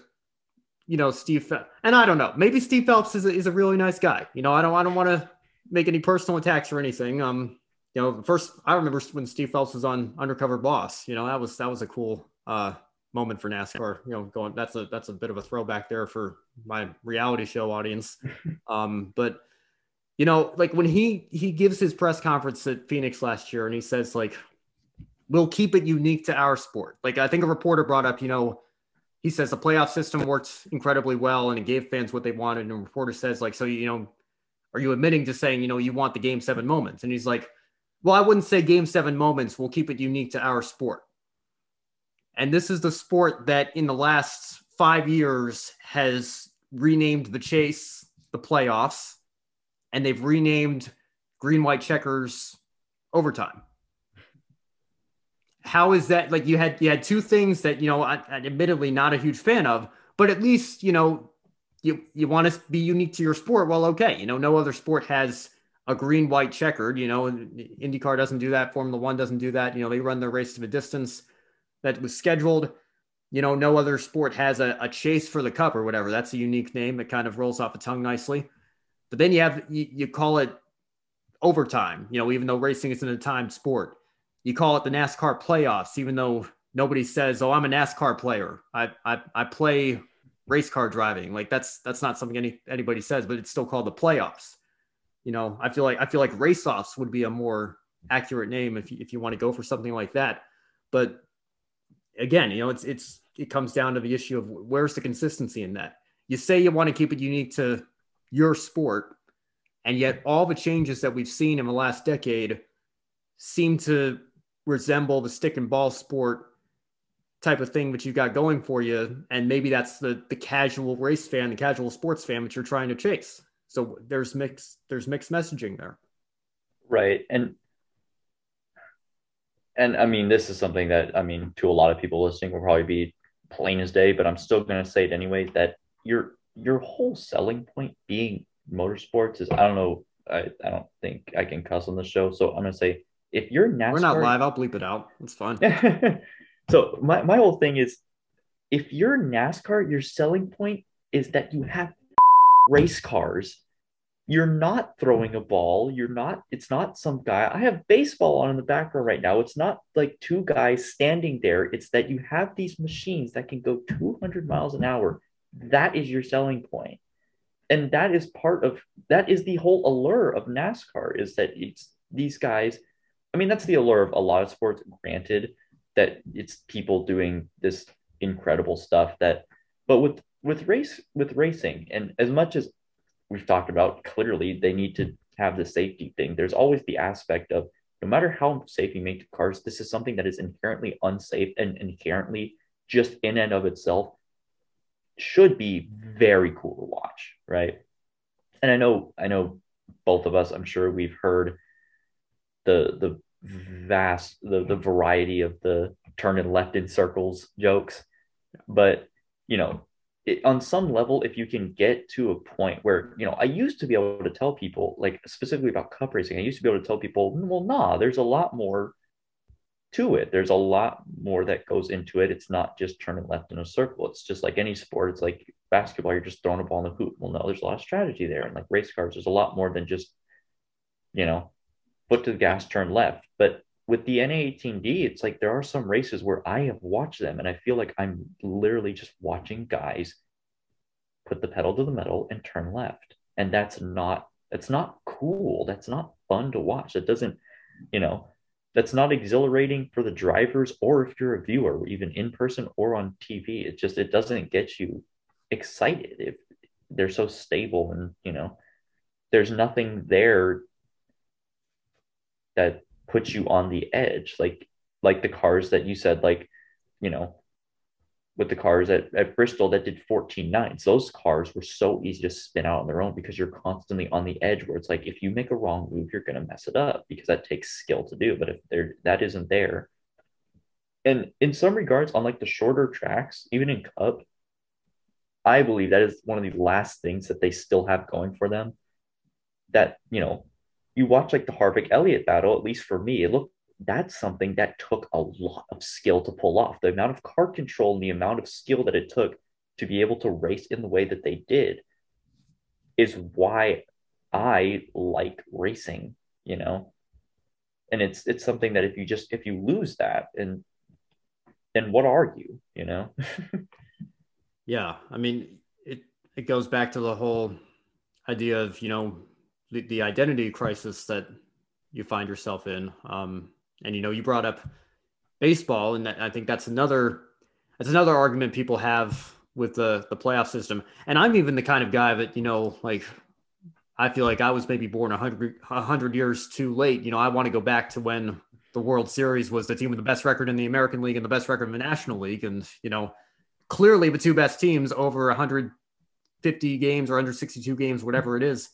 Speaker 1: you know Steve and I don't know. Maybe Steve Phelps is a, is a really nice guy. You know I don't I don't want to make any personal attacks or anything. Um you know first I remember when Steve Phelps was on Undercover Boss you know that was that was a cool uh moment for NASCAR. You know going that's a that's a bit of a throwback there for my reality show audience. [laughs] Um but you know like when he he gives his press conference at Phoenix last year and he says like we'll keep it unique to our sport like I think a reporter brought up you know he says the playoff system works incredibly well and it gave fans what they wanted. And a reporter says, like, so, you know, are you admitting to saying, you know, you want the game seven moments? And he's like, well, I wouldn't say game seven moments. We'll keep it unique to our sport. And this is the sport that in the last five years has renamed the chase the playoffs and they've renamed green, white checkers overtime. How is that like you had you had two things that you know I, admittedly not a huge fan of but at least you know you you want to be unique to your sport. Well okay you know no other sport has a green white checkered you know indycar doesn't do that formula one doesn't do that you know they run their race to the distance that was scheduled. You know no other sport has a, a chase for the cup or whatever. That's a unique name it kind of rolls off the tongue nicely but then you have you, you call it overtime you know even though racing isn't a timed sport you call it the NASCAR playoffs, even though nobody says, "Oh, I'm a NASCAR player. I I, I play race car driving." Like that's that's not something any anybody says, but it's still called the playoffs. You know, I feel like I feel like race offs would be a more accurate name if you, if you want to go for something like that. But again, you know, it's it's it comes down to the issue of where's the consistency in that. You say you want to keep it unique to your sport, and yet all the changes that we've seen in the last decade seem to resemble the stick and ball sport type of thing that you've got going for you. And maybe that's the the casual race fan the casual sports fan that you're trying to chase. So there's mixed there's mixed messaging there.
Speaker 2: Right. And and i mean this is something that i mean to a lot of people listening will probably be plain as day but i'm still going to say it anyway that your your whole selling point being motorsports is i don't know i, I don't think i can cuss on the show so i'm to say if you're NASCAR,
Speaker 1: we're not live. I'll bleep it out. It's fine. [laughs]
Speaker 2: so my, my whole thing is, if you're NASCAR, your selling point is that you have [laughs] race cars. You're not throwing a ball. You're not. It's not some guy. I have baseball on in the background right now. It's not like two guys standing there. It's that you have these machines that can go 200 miles an hour. That is your selling point and that is part of that is the whole allure of NASCAR is that it's these guys I mean, that's the allure of a lot of sports. Granted, that it's people doing this incredible stuff that, but with with race with racing, and as much as we've talked about, clearly they need to have the safety thing. There's always the aspect of no matter how safe you make the cars, this is something that is inherently unsafe and inherently just in and of itself should be very cool to watch, right? And I know, I know both of us, I'm sure we've heard the the vast the the variety of the turning left in circles jokes but you know it, on some level if you can get to a point where you know i used to be able to tell people like specifically about cup racing i used to be able to tell people well nah there's a lot more to it there's a lot more that goes into it it's not just turning left in a circle it's just like any sport it's like basketball you're just throwing a ball in the hoop well no there's a lot of strategy there and like race cars there's a lot more than just you know foot to the gas, turn left. But with the NA18D, it's like there are some races where I have watched them and I feel like I'm literally just watching guys put the pedal to the metal and turn left. And that's not that's not cool. That's not fun to watch. It doesn't, you know, that's not exhilarating for the drivers or if you're a viewer, even in person or on TV. It just it doesn't get you excited if they're so stable and you know there's nothing there that puts you on the edge like like the cars that you said like you know with the cars at, at Bristol that did 14 nines. Those cars were so easy to spin out on their own because you're constantly on the edge where it's like if you make a wrong move, you're gonna mess it up because that takes skill to do. But if there that isn't there, and in some regards, on like the shorter tracks, even in Cup, I believe that is one of the last things that they still have going for them. That, you know, you watch like the Harvick Elliott battle, at least for me, it looked that's something that took a lot of skill to pull off. The amount of car control and the amount of skill that it took to be able to race in the way that they did is why I like racing, you know. And it's it's something that if you just if you lose that and then what are you, you know? [laughs]
Speaker 1: Yeah, I mean, it it goes back to the whole idea of you know the, the identity crisis that you find yourself in. Um, and you know, you brought up baseball, and I think that's another that's another argument people have with the the playoff system. And I'm even the kind of guy that you know, like I feel like I was maybe born a hundred hundred years too late. You know, I want to go back to when the World Series was the team with the best record in the American League and the best record in the National League, and you know clearly the two best teams over 150 games or under 62 games, whatever it is.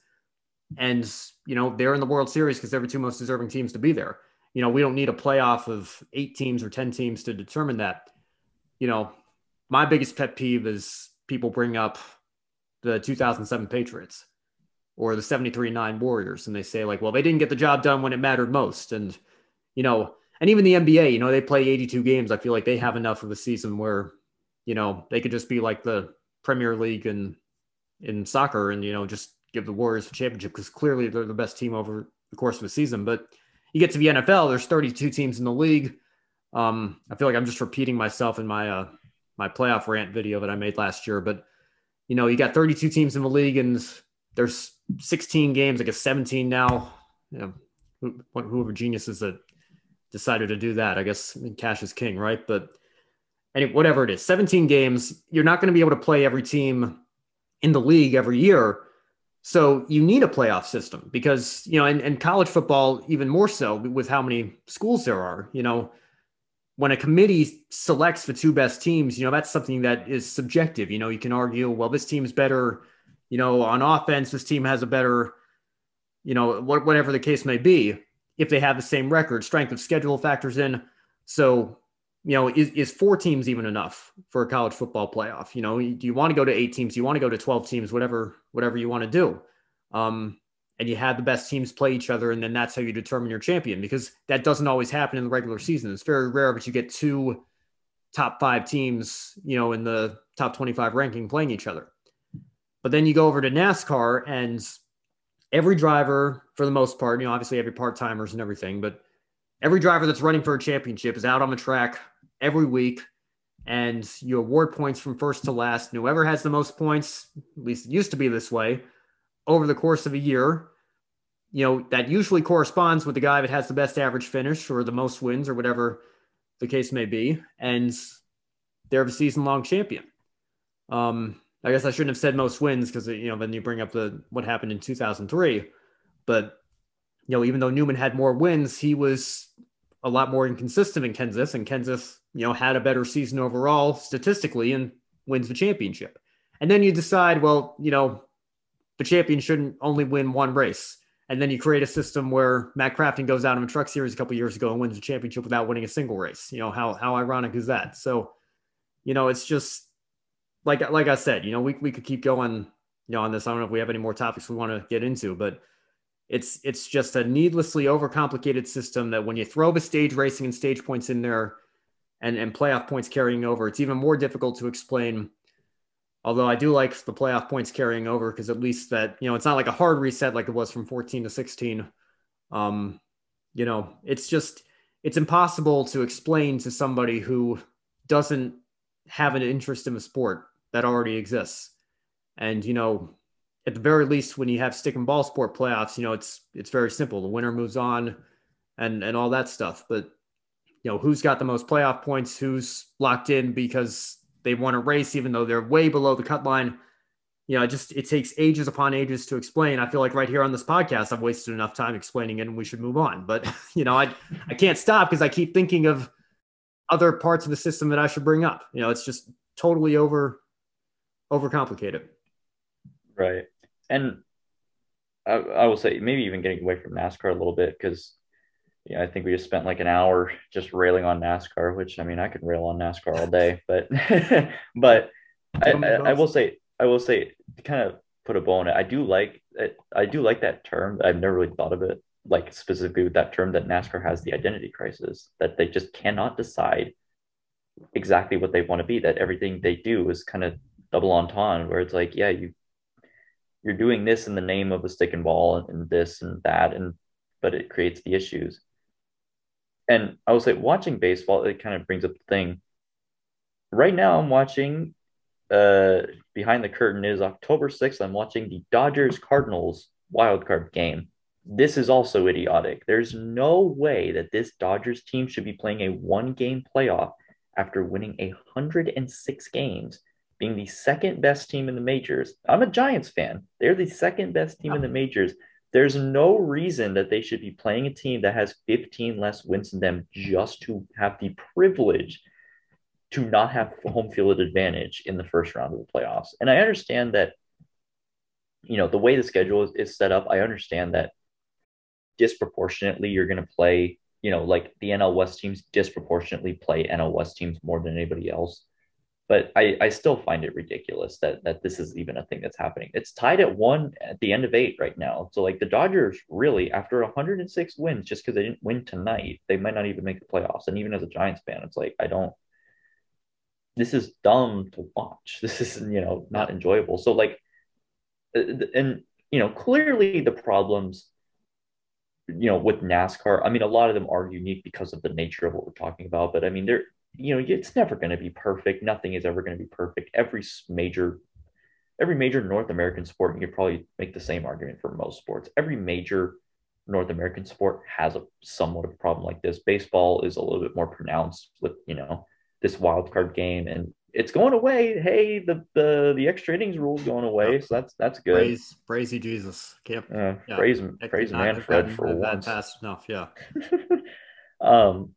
Speaker 1: And, you know, they're in the World Series because they're the two most deserving teams to be there. You know, we don't need a playoff of eight teams or 10 teams to determine that. You know, my biggest pet peeve is people bring up the 2007 Patriots or the 73 9 Warriors and they say, like, well, they didn't get the job done when it mattered most. And, you know, and even the NBA, you know, they play 82 games. I feel like they have enough of a season where you know, they could just be like the Premier League in in soccer and you know just give the Warriors a championship because clearly they're the best team over the course of the season. But you get to the NFL, there's 32 teams in the league. Um, I feel like I'm just repeating myself in my uh, my playoff rant video that I made last year. But you know, you got 32 teams in the league, and there's 16 games, I guess 17 now. You know, whoever that decided to do that, I guess I mean, cash is king, right? But any whatever it is, 17 games, you're not going to be able to play every team in the league every year. So you need a playoff system because, you know, and, and college football, even more so with how many schools there are, you know, when a committee selects the two best teams, you know, that's something that is subjective. You know, you can argue, well, this team's better, you know, on offense, this team has a better, you know, whatever the case may be, if they have the same record, strength of schedule factors in. So you know, is, is four teams even enough for a college football playoff? You know, do you want to go to eight teams? Do you want to go to 12 teams, whatever, whatever you want to do? Um, and you have the best teams play each other, and then that's how you determine your champion because that doesn't always happen in the regular season. It's very rare, but you get two top five teams, you know, in the top 25 ranking playing each other. But then you go over to NASCAR, and every driver, for the most part, you know, obviously every part timers and everything, but every driver that's running for a championship is out on the track every week and you award points from first to last. And whoever has the most points, at least it used to be this way, over the course of a year, you know, that usually corresponds with the guy that has the best average finish or the most wins or whatever the case may be. And they're the season long champion. Um, I guess I shouldn't have said most wins because, you know, then you bring up the what happened in 2003. But, you know, even though Newman had more wins, he was a lot more inconsistent in Kenseth, and Kenseth, you know, had a better season overall statistically and wins the championship. And then you decide, well, you know, the champion shouldn't only win one race. And then you create a system where Matt Crafton goes out in a truck series a couple years ago and wins the championship without winning a single race. You know, how how ironic is that? So, you know, it's just like like I said, you know, we we could keep going, you know, on this. I don't know if we have any more topics we want to get into, but it's it's just a needlessly overcomplicated system that when you throw the stage racing and stage points in there and, and playoff points carrying over, it's even more difficult to explain. Although I do like the playoff points carrying over because at least that, you know, it's not like a hard reset like it was from 14 to 16. Um, you know, it's just it's impossible to explain to somebody who doesn't have an interest in the sport that already exists. And you know, at the very least, when you have stick and ball sport playoffs, you know, it's it's very simple. The winner moves on and and all that stuff. But you know, who's got the most playoff points, who's locked in because they won a race, even though they're way below the cut line. You know, just it takes ages upon ages to explain. I feel like right here on this podcast, I've wasted enough time explaining it and we should move on. But [laughs] you know, I I can't stop because I keep thinking of other parts of the system that I should bring up. You know, it's just totally over overcomplicate it.
Speaker 2: Right. And I, I will say maybe even getting away from NASCAR a little bit because yeah, I think we just spent like an hour just railing on NASCAR, which I mean I could rail on NASCAR all day, [laughs] but [laughs] but I, I, I, will say I will say to kind of put a bow on it. I do like it, I do like that term. I've never really thought of it like specifically with that term that NASCAR has the identity crisis that they just cannot decide exactly what they want to be. That everything they do is kind of double entendre, where it's like, yeah, you you're doing this in the name of a stick and ball and, this and that, and but it creates the issues. And I will say, watching baseball, it kind of brings up the thing. Right now, I'm watching. Uh, behind the curtain is October 6th. I'm watching the Dodgers Cardinals wild card game. This is also idiotic. There's no way that this Dodgers team should be playing a one game playoff after winning 106 games being the second best team in the majors. I'm a Giants fan. They're the second best team in the majors. There's no reason that they should be playing a team that has 15 less wins than them just to have the privilege to not have home field advantage in the first round of the playoffs. And I understand that, you know, the way the schedule is, is set up, I understand that disproportionately you're going to play, you know, like the NL West teams disproportionately play NL West teams more than anybody else but I, I still find it ridiculous that that this is even a thing that's happening. It's tied at one at the end of eight right now. So like the Dodgers really after 106 wins, just because they didn't win tonight, they might not even make the playoffs. And even as a Giants fan, it's like I don't. This is dumb to watch. [laughs] This is you know not enjoyable. So like, uh, and you know clearly the problems. You know, with NASCAR, I mean, a lot of them are unique because of the nature of what we're talking about. But I mean, they're you know it's never going to be perfect. Nothing is ever going to be perfect. Every major every major north american sport you could probably make the same argument for most sports. Every major north american sport has a somewhat of a problem like this. Baseball is a little bit more pronounced with you know this wild card game and it's going away. Hey the the the extra innings rule is going away so that's that's good.
Speaker 1: Praise praise you jesus.
Speaker 2: Can't uh, yeah. praise praise manfred for once.
Speaker 1: fast enough yeah. [laughs]
Speaker 2: Um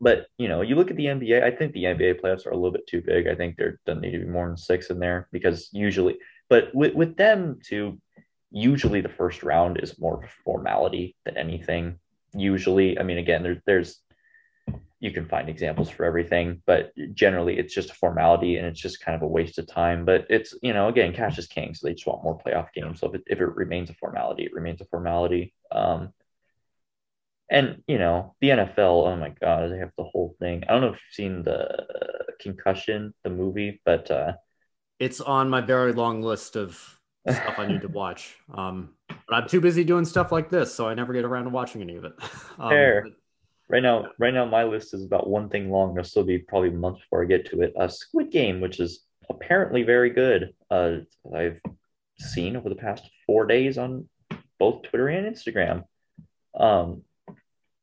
Speaker 2: but you know, you look at the NBA. I think the NBA playoffs are a little bit too big. I think there doesn't need to be more than six in there because usually, but with with them too, usually the first round is more of a formality than anything. Usually, I mean, again, there's there's you can find examples for everything, but generally it's just a formality and it's just kind of a waste of time. But it's you know, again, cash is king, so they just want more playoff games. So if it, if it remains a formality, it remains a formality. Um, and you know, the NFL, oh my god, they have the whole thing. I don't know if you've seen the concussion, the movie, but uh
Speaker 1: it's on my very long list of stuff I need to watch. [laughs] Um but I'm too busy doing stuff like this, so I never get around to watching any of it. [laughs]
Speaker 2: Um, Fair. Right now, right now, my list is about one thing long. There'll still be probably months before I get to it. A Squid Game, which is apparently very good. Uh, I've seen over the past four days on both Twitter and Instagram. Um,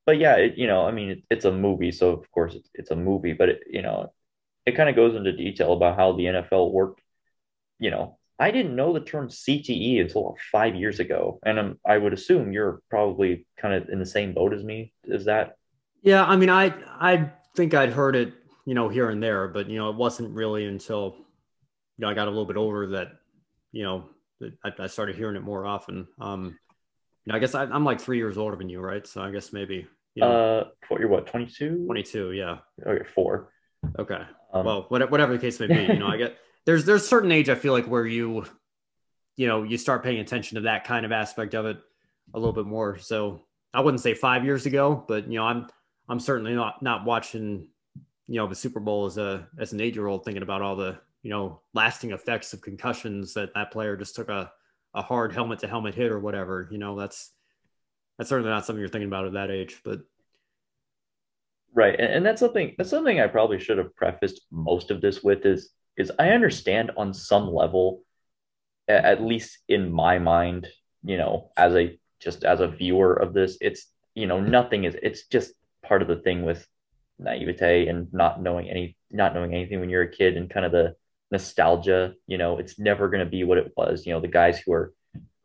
Speaker 2: but yeah, it, you know, I mean, it, it's a movie, so of course it's, it's a movie, but it, you know, it kind of goes into detail about how the NFL worked. You know, I didn't know the term CTE until five years ago, and um, I would assume you're probably kind of in the same boat as me. Is that?
Speaker 1: Yeah, I mean, I I think I'd heard it, you know, here and there, but you know, it wasn't really until you know I got a little bit older that you know I, I started hearing it more often. Um, you know, I guess I, I'm like three years older than you, right? So I guess maybe
Speaker 2: yeah. Uh, what, you're what, 22?
Speaker 1: 22, yeah.
Speaker 2: Okay, four.
Speaker 1: Okay. Um, well, whatever the case may be, you know, I get [laughs] there's there's certain age I feel like where you, you know, you start paying attention to that kind of aspect of it a little bit more. So I wouldn't say five years ago, but you know, I'm I'm certainly not not watching, you know, the Super Bowl as a as an eight year old thinking about all the you know lasting effects of concussions that that player just took a a hard helmet to helmet hit or whatever. You know, that's that's certainly not something you're thinking about at that age, but
Speaker 2: right. And, and that's something that's something I probably should have prefaced most of this with is is I understand on some level, at least in my mind, you know, as a just as a viewer of this, it's you know, nothing is it's just part of the thing with naivete and not knowing any not knowing anything when you're a kid and kind of the nostalgia, you know, it's never gonna be what it was. You know, the guys who are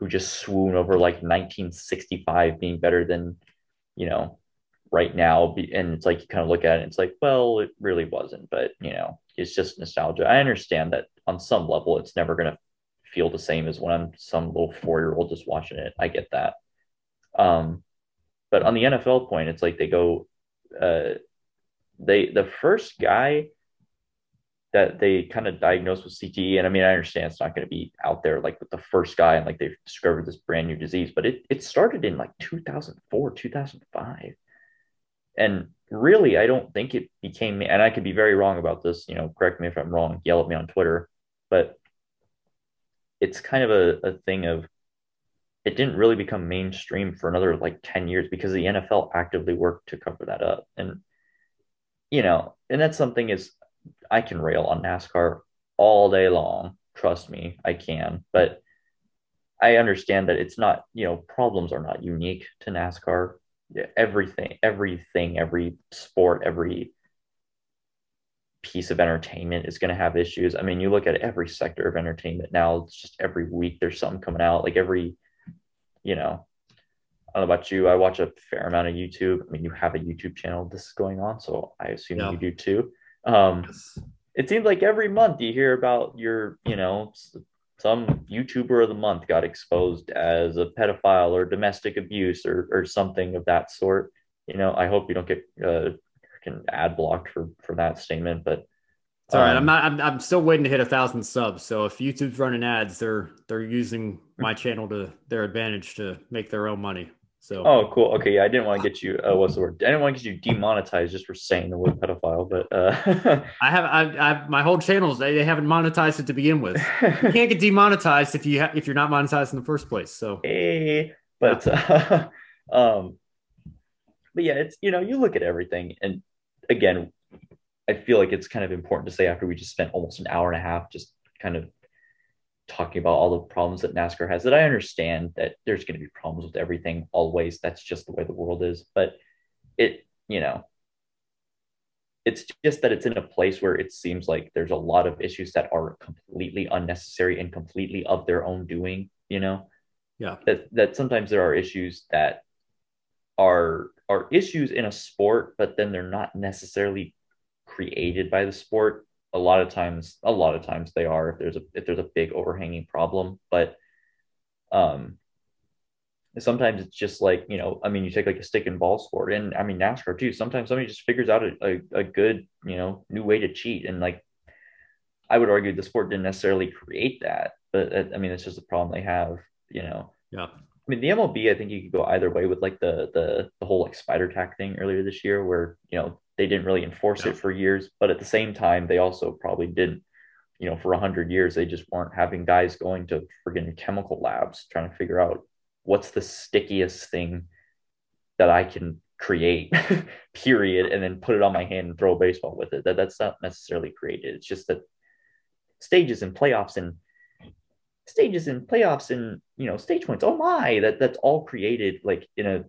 Speaker 2: who just swoon over like 1965 being better than, you know, right now. And it's like you kind of look at it, it's like, well, it really wasn't, but you know, it's just nostalgia. I understand that on some level, it's never going to feel the same as when I'm some little four year old just watching it. I get that. Um, but on the NFL point, it's like they go, uh, they the first guy that they kind of diagnosed with CTE, and I mean, I understand it's not going to be out there like with the first guy and like they've discovered this brand new disease, but it it started in like 2004, 2005, and really, I don't think it became. And I could be very wrong about this. You know, correct me if I'm wrong. Yell at me on Twitter, but it's kind of a, a thing of it didn't really become mainstream for another like 10 years because the NFL actively worked to cover that up. And, you know, and that's something is I can rail on NASCAR all day long. Trust me, I can. But I understand that it's not, you know, problems are not unique to NASCAR. Everything, everything, every sport, every piece of entertainment is going to have issues. I mean, you look at every sector of entertainment now, it's just every week there's something coming out. Like every, you know, I don't know about you. I watch a fair amount of YouTube. I mean, you have a YouTube channel this is going on, so I assume yeah. you do too. Um, yes. It seems like every month you hear about your, you know, some YouTuber of the month got exposed as a pedophile or domestic abuse or or something of that sort. You know, I hope you don't get uh, can ad blocked for for that statement, but
Speaker 1: it's all um, right. I'm um, not. I'm, I'm still waiting to hit a thousand subs. So if YouTube's running ads, they're they're using my channel to their advantage to make their own money. So
Speaker 2: oh, cool. Okay, yeah, I didn't want to get you. Uh, what's the word? I didn't want to get you demonetized just for saying the word pedophile. But uh, [laughs]
Speaker 1: I have, I, I, my whole channels they, they haven't monetized it to begin with. You can't get demonetized if you ha- if you're not monetized in the first place. So
Speaker 2: hey, [laughs] but uh, [laughs] um, but yeah, it's you know you look at everything, and again, I feel like it's kind of important to say after we just spent almost an hour and a half just kind of talking about all the problems that NASCAR has that I understand that there's going to be problems with everything always. That's just the way the world is. But it, you know, it's just that it's in a place where it seems like there's a lot of issues that are completely unnecessary and completely of their own doing, you know?
Speaker 1: Yeah.
Speaker 2: That that sometimes there are issues that are are issues in a sport, but then they're not necessarily created by the sport a lot of times a lot of times they are if there's a if there's a big overhanging problem but um sometimes it's just like you know i mean you take like a stick and ball sport and i mean nascar too sometimes somebody just figures out a, a, a good you know new way to cheat and like i would argue the sport didn't necessarily create that but uh, i mean it's just a problem they have you know.
Speaker 1: Yeah.
Speaker 2: I mean, the MLB, I think you could go either way with like the the the whole like spider tack thing earlier this year, where you know they didn't really enforce yeah. it for years, but at the same time, they also probably didn't, you know, for a hundred years, they just weren't having guys going to friggin' chemical labs trying to figure out what's the stickiest thing that I can create, [laughs] period, and then put it on my hand and throw a baseball with it. That that's not necessarily created. It's just that stages and playoffs and stages and playoffs and you know stage points. Oh my, that that's all created like in a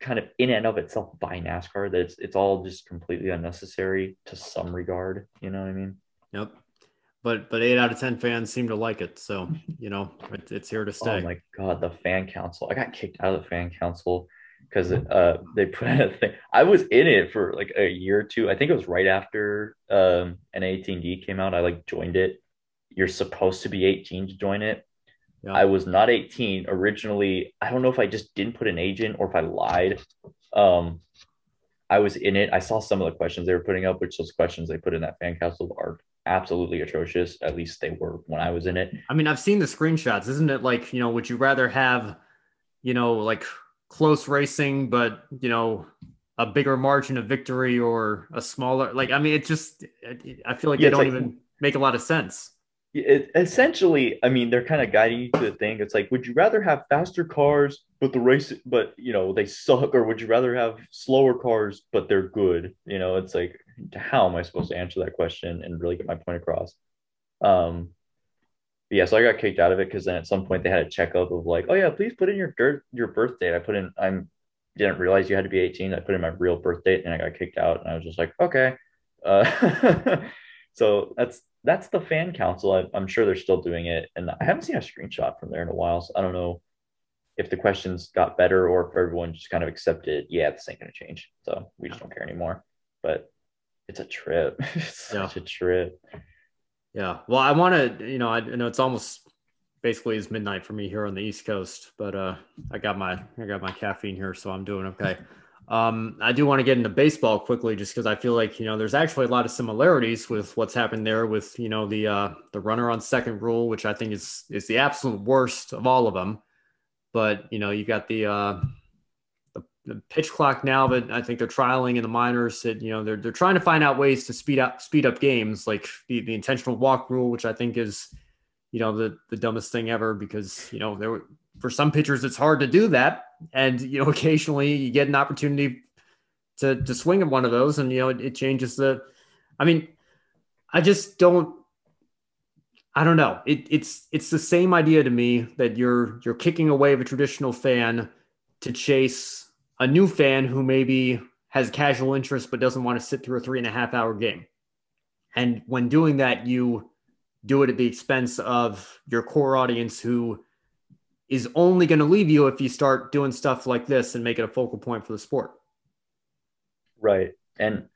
Speaker 2: kind of in and of itself by NASCAR that it's it's all just completely unnecessary to some regard. You know what I mean?
Speaker 1: Yep. But but eight out of ten fans seem to like it, so [laughs] you know it, it's here to stay.
Speaker 2: Oh my god, the fan council! I got kicked out of the fan council because uh, they put in a thing. I was in it for like a year or two. I think it was right after um, N18D came out. I like joined it. You're supposed to be 18 to join it, yeah. I was not 18 originally. I don't know if I just didn't put an agent or if I lied. Um, I was in it. I saw some of the questions they were putting up, which those questions they put in that fan council are absolutely atrocious. At least they were when I was in it.
Speaker 1: I mean, I've seen the screenshots. Isn't it like, you know, would you rather have, you know, like close racing, but, you know, a bigger margin of victory or a smaller, like, I mean, it just, I feel like yeah, they don't like, even make a lot of sense
Speaker 2: it, essentially, I mean, they're kind of guiding you to the thing. It's like, would you rather have faster cars, but the race, but you know, they suck, or would you rather have slower cars, but they're good? You know, it's like, how am I supposed to answer that question and really get my point across? Um, yeah, so I got kicked out of it because then at some point they had a checkup of like, oh yeah, please put in your dirt, your birth date. I put in, I'm didn't realize you had to be 18. I put in my real birth date and I got kicked out, and I was just like, okay. Uh, [laughs] so that's that's the fan council. I, am sure they're still doing it, and I haven't seen a screenshot from there in a while, so I don't know if the questions got better or if everyone just kind of accepted, yeah, this ain't gonna change. So we just don't care anymore. But it's a trip. [laughs] it's yeah. such a trip.
Speaker 1: Yeah. Well, I want to, you know, I, I know it's almost basically it's midnight for me here on the East Coast, but uh, I got my I got my caffeine here, so I'm doing okay. [laughs] Um, I do want to get into baseball quickly, just because I feel like you know there's actually a lot of similarities with what's happened there with you know the uh, the runner on second rule, which I think is is the absolute worst of all of them. But you know you got the uh, the, the pitch clock now that I think they're trialing in the minors. That you know they're they're trying to find out ways to speed up speed up games, like the the intentional walk rule, which I think is you know the the dumbest thing ever because you know there were for some pitchers, it's hard to do that. And, you know, [laughs] occasionally you get an opportunity to, to swing at one of those and, you know, it, it changes the, I mean, I just don't, I don't know. It, it's, it's the same idea to me that you're, you're kicking away of a traditional fan to chase a new fan who maybe has casual interest, but doesn't want to sit through a three and a half hour game. And when doing that, you do it at the expense of your core audience who is only going to leave you if you start doing stuff like this and make it a focal point for the sport.
Speaker 2: Right. And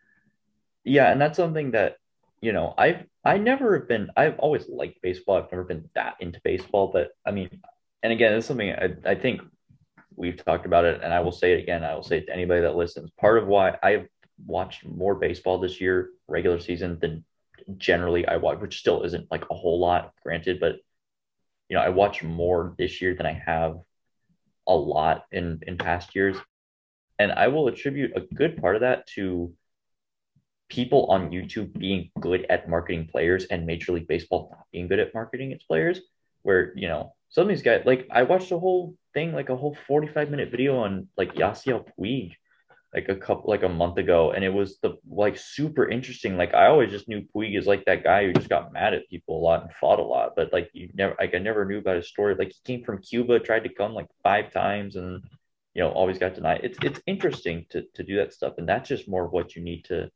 Speaker 2: yeah, and that's something that, you know, I've I never have been I've always liked baseball. I've never been that into baseball, but I mean, and again, it's something I, I think we've talked about it and I will say it again. I will say it to anybody that listens. Part of why I've watched more baseball this year, regular season, than generally I watch, which still isn't like a whole lot, granted, but you know, I watch more this year than I have a lot in in past years. And I will attribute a good part of that to people on YouTube being good at marketing players and Major League Baseball not being good at marketing its players. Where, you know, some of these guys, like I watched a whole thing, like a whole 45 minute video on like Yasiel Puig like a couple like a month ago and it was the like super interesting like i always just knew puig is like that guy who just got mad at people a lot and fought a lot but like you never like i never knew about his story like he came from cuba tried to come like five times and you know always got denied. It's it's interesting to to do that stuff and that's just more of what you need to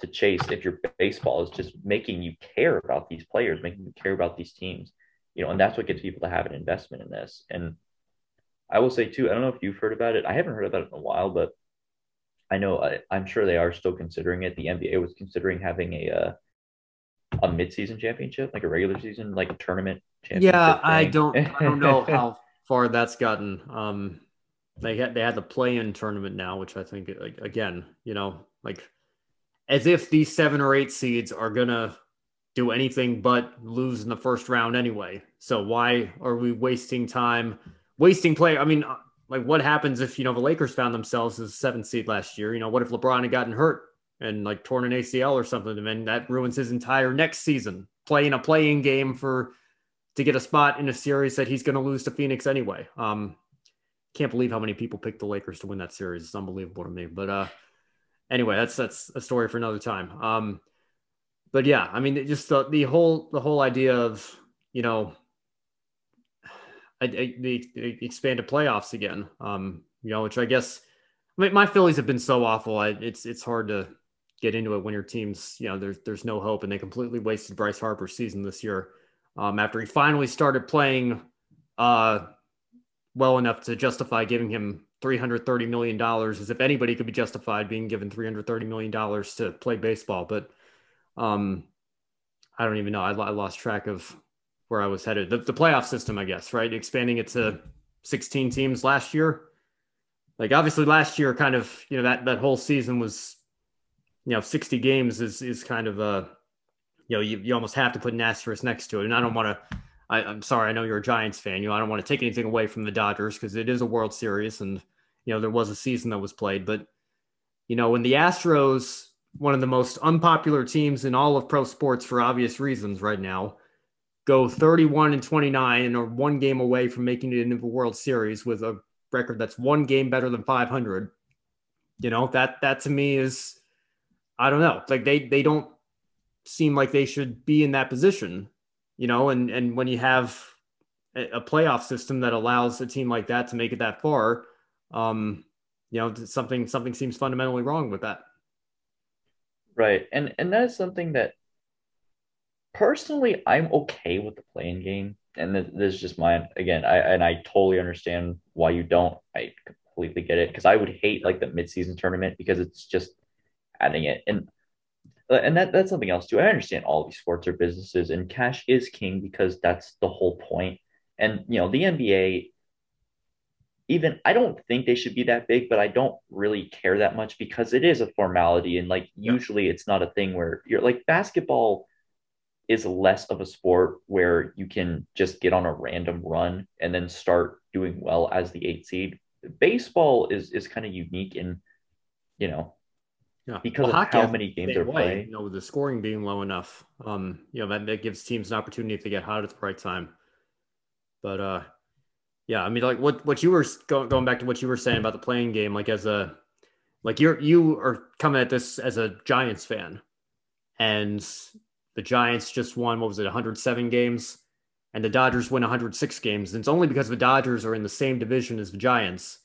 Speaker 2: to chase if your baseball is just making you care about these players making you care about these teams you know and that's what gets people to have an investment in this and i will say too i don't know if you've heard about it i haven't heard about it in a while but I know I, am sure they are still considering it. The NBA was considering having a uh, a midseason championship, like a regular season, like a tournament championship.
Speaker 1: Yeah, thing. I don't I don't know [laughs] how far that's gotten. Um, they had they had the play-in tournament now, which I think like, again, you know, like as if these seven or eight seeds are gonna do anything but lose in the first round anyway. So why are we wasting time, wasting play? I mean, like what happens if you know the Lakers found themselves as a seventh seed last year? You know, what if LeBron had gotten hurt and like torn an ACL or something, and then that ruins his entire next season playing a playing game for to get a spot in a series that he's going to lose to Phoenix anyway. Um, can't believe how many people picked the Lakers to win that series. It's unbelievable to me. But uh, anyway, that's that's a story for another time. Um, but yeah, I mean, just the, the whole the whole idea of you know the, the expanded playoffs again. Um, you know, which I guess I mean, my Phillies have been so awful. I, it's it's hard to get into it when your team's you know there's there's no hope, and they completely wasted Bryce Harper's season this year. Um, after he finally started playing uh, well enough to justify giving him $330 million, as if anybody could be justified being given $330 million to play baseball. But um, I don't even know. I, I lost track of where I was headed. The, the playoff system, I guess, right? Expanding it to mm-hmm. 16 teams last year. Like obviously last year, kind of, you know, that that whole season was, you know, 60 games is is kind of a, you know, you, you almost have to put an asterisk next to it. And I don't want to. I, I'm sorry, I know you're a Giants fan. You know, I don't want to take anything away from the Dodgers because it is a World Series, and you know there was a season that was played. But you know, when the Astros, one of the most unpopular teams in all of pro sports for obvious reasons right now, go 31 and 29 and are one game away from making it into the World Series with a record that's one game better than 500. You know, that that to me is I don't know. Like they they don't seem like they should be in that position, you know, and and when you have a, playoff system that allows a team like that to make it that far, um, you know, something something seems fundamentally wrong with that.
Speaker 2: Right. And and that is something that personally, I'm okay with the play-in game. and this, this is just mine again. I and I totally understand why you don't. I completely get it because I would hate like the midseason tournament because it's just adding it and uh, and that that's something else too. I understand all these sports are businesses and cash is king because that's the whole point. And you know the NBA even I don't think they should be that big, but I don't really care that much because it is a formality and like usually it's not a thing where you're like basketball is less of a sport where you can just get on a random run and then start doing well as the eight seed. Baseball is is kind of unique in, you know,
Speaker 1: yeah.
Speaker 2: because well, of how many games are playing.
Speaker 1: You know, with the scoring being low enough, um, you know, that, that gives teams an opportunity to get hot at the right time. But uh yeah, I mean, like what what you were going going back to what you were saying about the playing game, like as a like you're you are coming at this as a Giants fan, and the Giants just won what was it 107 games, and the Dodgers win 106 games. And it's only because the Dodgers are in the same division as the Giants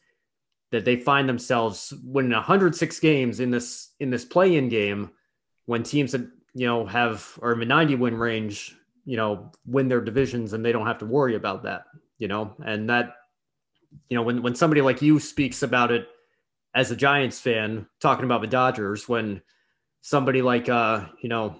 Speaker 1: that they find themselves winning 106 games in this in this play-in game when teams that you know have are in the 90 win range, you know, win their divisions and they don't have to worry about that you know, and that, you know, when, when somebody like you speaks about it as a Giants fan, talking about the Dodgers, when somebody like, uh, you know,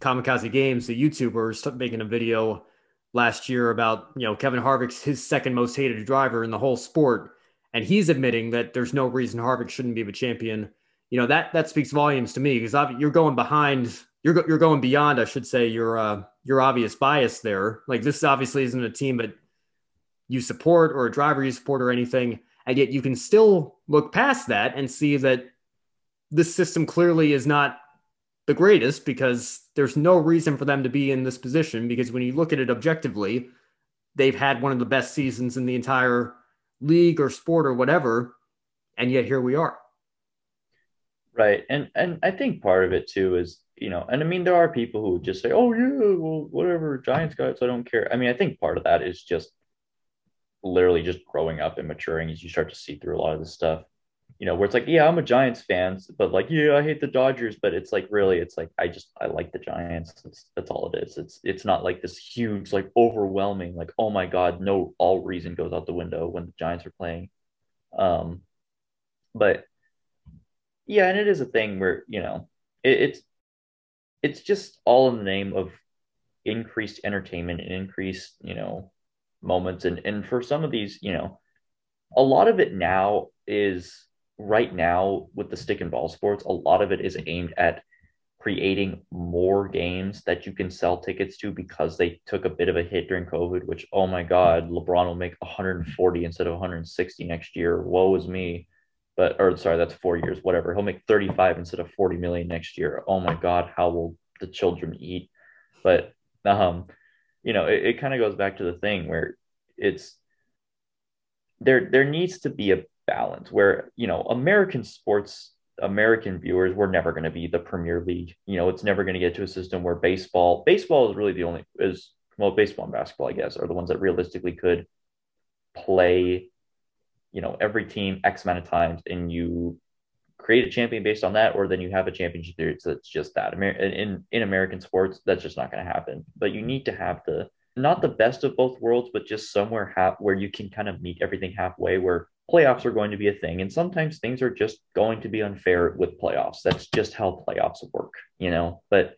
Speaker 1: Kamikaze Games, the YouTuber, making a video last year about, you know, Kevin Harvick's his second most hated driver in the whole sport. And he's admitting that there's no reason Harvick shouldn't be the champion. You know, that, that speaks volumes to me because you're going behind, you're, you're going beyond, I should say, your, uh, your obvious bias there. Like this obviously isn't a team that you support or a driver you support or anything. And yet you can still look past that and see that this system clearly is not the greatest because there's no reason for them to be in this position. Because when you look at it objectively, they've had one of the best seasons in the entire league or sport or whatever. And yet here we are.
Speaker 2: Right. And and I think part of it too is, you know, and I mean there are people who just say, Oh yeah, well, whatever, Giants guys, I don't care. I mean, I think part of that is just literally just growing up and maturing as you start to see through a lot of this stuff. You know, where it's like, yeah, I'm a Giants fan, but like, yeah, I hate the Dodgers, but it's like really, it's like I just I like the Giants. That's that's all it is. It's it's not like this huge, like overwhelming, like oh my god, no, all reason goes out the window when the Giants are playing. Um, but yeah, and it is a thing where you know it, it's it's just all in the name of increased entertainment and increased you know moments and and for some of these you know a lot of it now is right now with the stick and ball sports a lot of it is aimed at creating more games that you can sell tickets to because they took a bit of a hit during covid which oh my god lebron will make 140 instead of 160 next year. Woe is me. But or sorry that's four years whatever. He'll make 35 instead of 40 million next year. Oh my god how will the children eat? But um you know, it, it kind of goes back to the thing where it's there there needs to be a balance where, you know, American sports, American viewers, we're never going to be the Premier League. You know, it's never going to get to a system where baseball, baseball is really the only is well, baseball and basketball, I guess, are the ones that realistically could play, you know, every team X amount of times and you create a champion based on that, or then you have a championship series that's just that. In in American sports, that's just not going to happen. But you need to have the not the best of both worlds, but just somewhere half where you can kind of meet everything halfway, where playoffs are going to be a thing, and sometimes things are just going to be unfair with playoffs. That's just how playoffs work, you know. But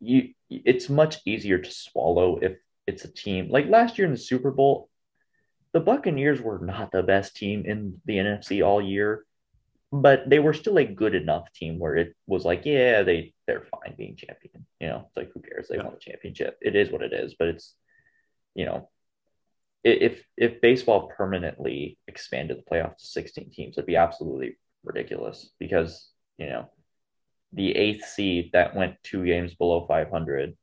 Speaker 2: you, it's much easier to swallow if it's a team like last year in the Super Bowl. The Buccaneers were not the best team in the NFC all year but they were still a good enough team where it was like, yeah, they they're fine being champion. You know, it's like who cares? They yeah. won the championship. It is what it is. But it's, you know, if if baseball permanently expanded the playoffs to 16 teams, it'd be absolutely ridiculous because you know the eighth seed that went two games below 500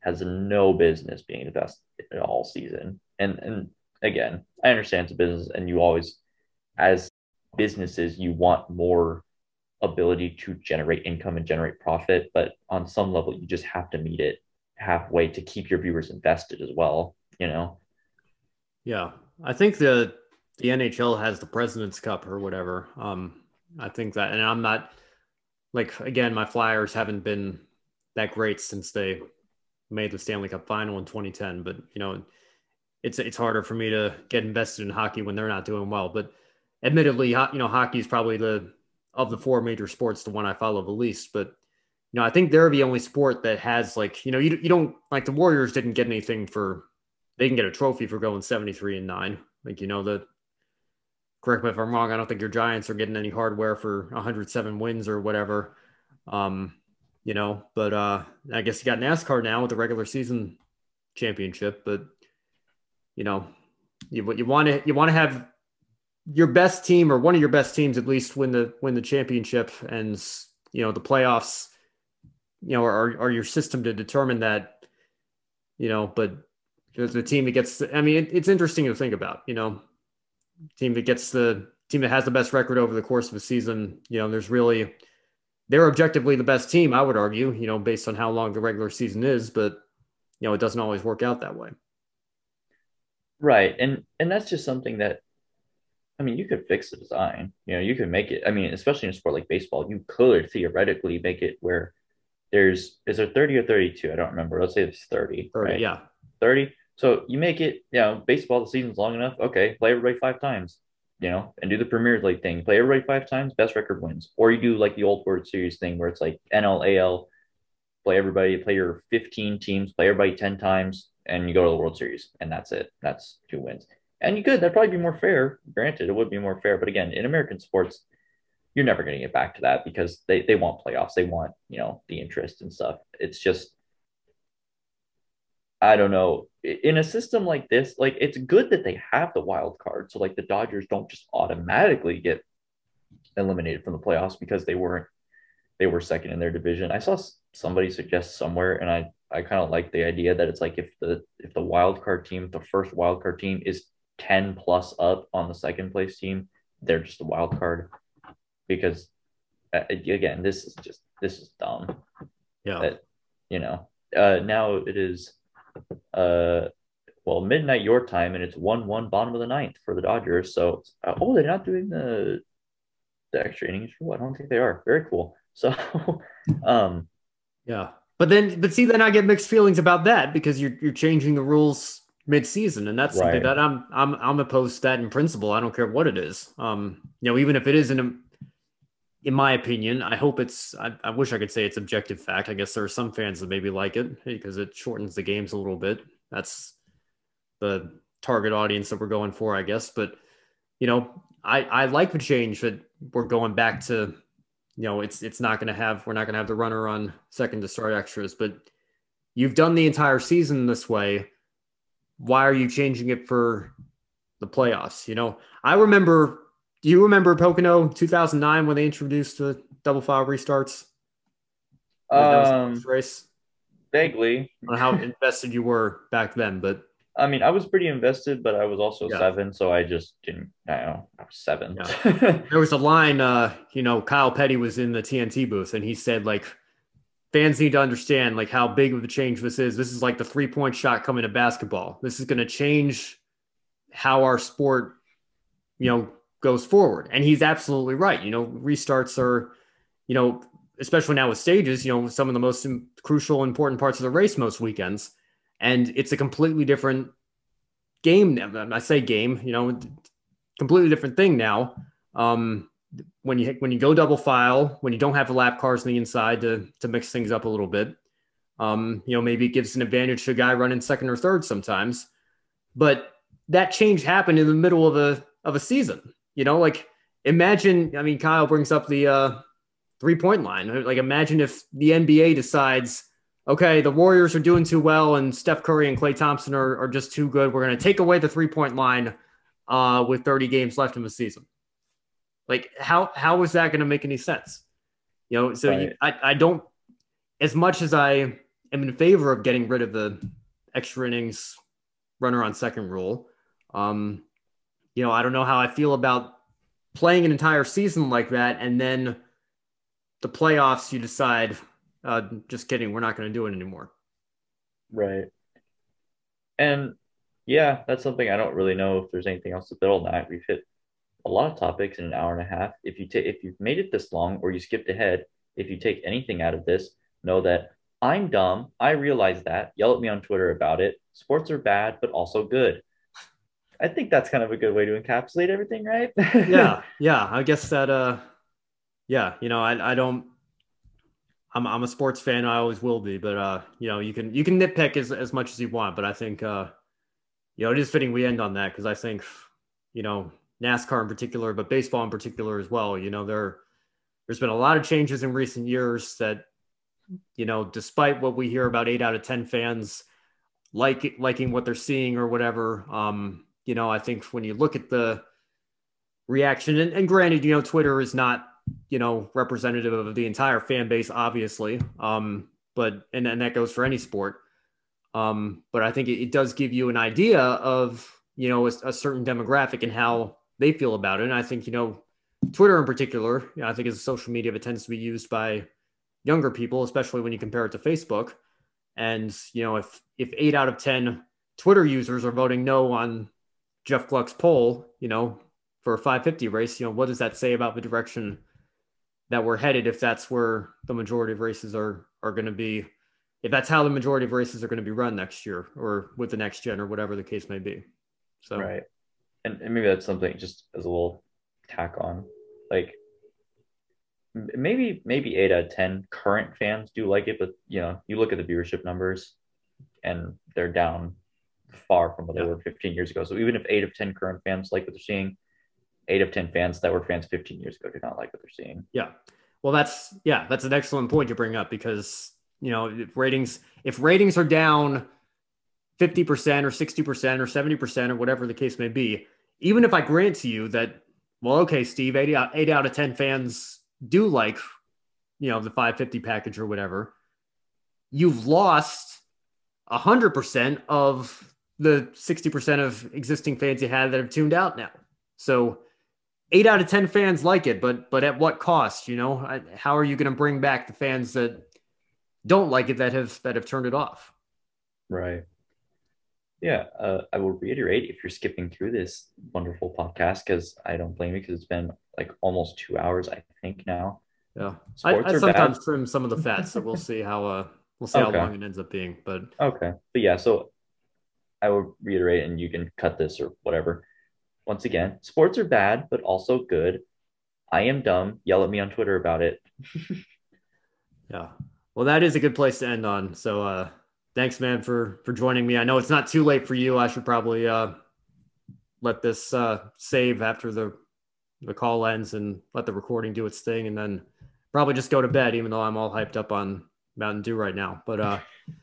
Speaker 2: has no business being the best all season. And and again, I understand it's a business, and you always, as businesses, you want more ability to generate income and generate profit. But on some level, you just have to meet it halfway to keep your viewers invested as well, you know?
Speaker 1: Yeah. I think the the NHL has the President's Cup or whatever. Um, I think that, and I'm not like again, my Flyers haven't been that great since they made the Stanley Cup final in 2010. But you know, it's it's harder for me to get invested in hockey when they're not doing well. But admittedly, you know, hockey is probably the of the four major sports the one I follow the least. But you know, I think they're the only sport that has like you know you you don't like the Warriors didn't get anything for they can get a trophy for going 73 and nine. Like you know the correct me if I'm wrong. I don't think your Giants are getting any hardware for 107 wins or whatever. Um, you know, but uh, I guess you got NASCAR now with the regular season championship. But you know, you you want to you want to have your best team or one of your best teams at least win the win the championship and you know the playoffs. You know, are are your system to determine that. You know, but the team that gets. I mean, it, it's interesting to think about. You know, team that gets the team that has the best record over the course of a season. You know, there's really they're objectively the best team, I would argue, you know, based on how long the regular season is, but you know, it doesn't always work out that way.
Speaker 2: Right. And and that's just something that I mean, you could fix the design. You know, you could make it I mean, especially in a sport like baseball, you could theoretically make it where there's is there 30 or 32? I don't remember. Let's say it's 30.
Speaker 1: 30, right? yeah.
Speaker 2: 30. So you make it, you know, baseball, the season's long enough. Okay, play everybody five times, you know, and do the Premier League thing. Play everybody five times, best record wins. Or you do like the old World Series thing where it's like NL, AL, play everybody, play your 15 teams, play everybody 10 times, and you go to the World Series. And that's it. That's two wins. And you could, that'd probably be more fair. Granted, it would be more fair. But again, in American sports, you're never going to get back to that because they, they want playoffs. They want, you know, the interest and stuff. It's just, I don't know. In a system like this, like it's good that they have the wild card. So like the Dodgers don't just automatically get eliminated from the playoffs because they weren't they were second in their division. I saw somebody suggest somewhere, and I I kind of like the idea that it's like if the if the wild card team, the first wild card team is ten plus up on the second place team, they're just a wild card because uh, again, this is just this is dumb.
Speaker 1: Yeah.
Speaker 2: That, you know, uh, now it is uh, well, midnight your time, and it's one one bottom of the ninth for the Dodgers. So, uh, oh, they're not doing the the extra innings for what? I don't think they are. Very cool. So, [laughs] um,
Speaker 1: yeah, but then, but see, then I get mixed feelings about that because you're you're changing the rules mid-season, and that's right. something that I'm I'm I'm opposed to that in principle. I don't care what it is. Um, you know, even if it is in my opinion, I hope it's. I, I, wish I could say it's objective fact. I guess there are some fans that maybe like it because it shortens the games a little bit. That's the target audience that we're going for, I guess. But you know, I I like the change that we're going back to. You know, it's it's not going to have we're not going to have the runner on second to start extras, but you've done the entire season this way. Why are you changing it for the playoffs? You know, I remember do you remember Pocono 2009 when they introduced the double file restarts?
Speaker 2: Um, race. Vaguely.
Speaker 1: on how [laughs] invested you were back then, but
Speaker 2: I mean, I was pretty invested, but I was also yeah. seven, so I just didn't. I don't know. I was seven. Yeah. [laughs]
Speaker 1: there was a line. Uh, you know, Kyle Petty was in the TNT booth, and he said like, fans need to understand like how big of a change this is. This is like the three point shot coming to basketball. This is going to change how our sport, you know, goes forward. And he's absolutely right. You know, restarts are, you know, especially now with stages, you know, some of the most crucial, important parts of the race most weekends. And it's a completely different game. I say game, you know, completely different thing now. Um, when you when you go double file, when you don't have the lap cars on the inside to to mix things up a little bit, um, you know, maybe it gives an advantage to a guy running second or third sometimes. But that change happened in the middle of a of a season. You know, like imagine, I mean, Kyle brings up the uh, three point line. Like, imagine if the NBA decides, okay, the Warriors are doing too well and Steph Curry and Klay Thompson are, are just too good. We're going to take away the three point line uh, with 30 games left in the season. Like, how, how is that going to make any sense? You know, so right. you, I, I don't, as much as I am in favor of getting rid of the extra innings runner on second rule, um, you know, I don't know how I feel about playing an entire season like that and then the playoffs you decide uh, just kidding we're not going to do it anymore
Speaker 2: right and yeah that's something i don't really know if there's anything else to build on that we've hit a lot of topics in an hour and a half if you take if you've made it this long or you skipped ahead if you take anything out of this know that I'm dumb. I realize that. Yell at me on Twitter about it. Sports are bad, but also good. I think that's kind of a good way to encapsulate everything, right? [laughs]
Speaker 1: yeah, yeah. I guess that uh yeah, you know, I I don't I'm I'm a sports fan, I always will be, but uh, you know, you can you can nitpick as, as much as you want, but I think uh you know, it is fitting we end on that because I think, you know, NASCAR in particular, but baseball in particular as well, you know, there there's been a lot of changes in recent years that, you know, despite what we hear about eight out of ten fans like liking what they're seeing or whatever, um, you know, I think when you look at the reaction, and, and granted, you know, Twitter is not, you know, representative of the entire fan base, obviously. Um, but and, and that goes for any sport. Um, but I think it, it does give you an idea of, you know, a, a, certain demographic and how they feel about it. And I think, you know, Twitter in particular, you know, I think as a social media, it tends to be used by younger people, especially when you compare it to Facebook. And, you know, if if eight out of 10 Twitter users are voting no on Jeff Gluck's poll, you know, for a 550 race, you know, what does that say about the direction that we're headed if that's where the majority of races are are going to be if that's how the majority of races are going to be run next year or with the next gen or whatever the case may be. So
Speaker 2: right. And, and maybe that's something just as a little tack on. Like maybe maybe eight out of ten current fans do like it, but you know, you look at the viewership numbers and they're down far from what they were 15 years ago. So even if eight of 10 current fans like what they're seeing, eight of 10 fans that were fans 15 years ago do not like what they're seeing.
Speaker 1: Yeah. Well, that's, yeah, that's an excellent point to bring up because, you know, if ratings, if ratings are down 50% or 60% or 70% or whatever the case may be, even if I grant to you that, well, okay, Steve, eight out, eight out of 10 fans do like, you know, the 550 package or whatever, you've lost 100% of the 60% of existing fans you had that have tuned out now. So eight out of 10 fans like it, but, but at what cost, you know, how are you going to bring back the fans that don't like it that have, that have turned it off?
Speaker 2: Right. Yeah. Uh, I will reiterate if you're skipping through this wonderful podcast, cause I don't blame you. Cause it's been like almost two hours, I think now.
Speaker 1: Yeah. I, I sometimes bad. trim some of the fat. So we'll see how, uh, we'll see okay. how long it ends up being, but
Speaker 2: okay. But yeah, so I will reiterate, and you can cut this or whatever. Once again, sports are bad, but also good. I am dumb. Yell at me on Twitter about it. [laughs]
Speaker 1: yeah. Well, that is a good place to end on. So, uh, thanks, man, for for joining me. I know it's not too late for you. I should probably uh, let this uh, save after the the call ends and let the recording do its thing, and then probably just go to bed. Even though I'm all hyped up on Mountain Dew right now. But uh,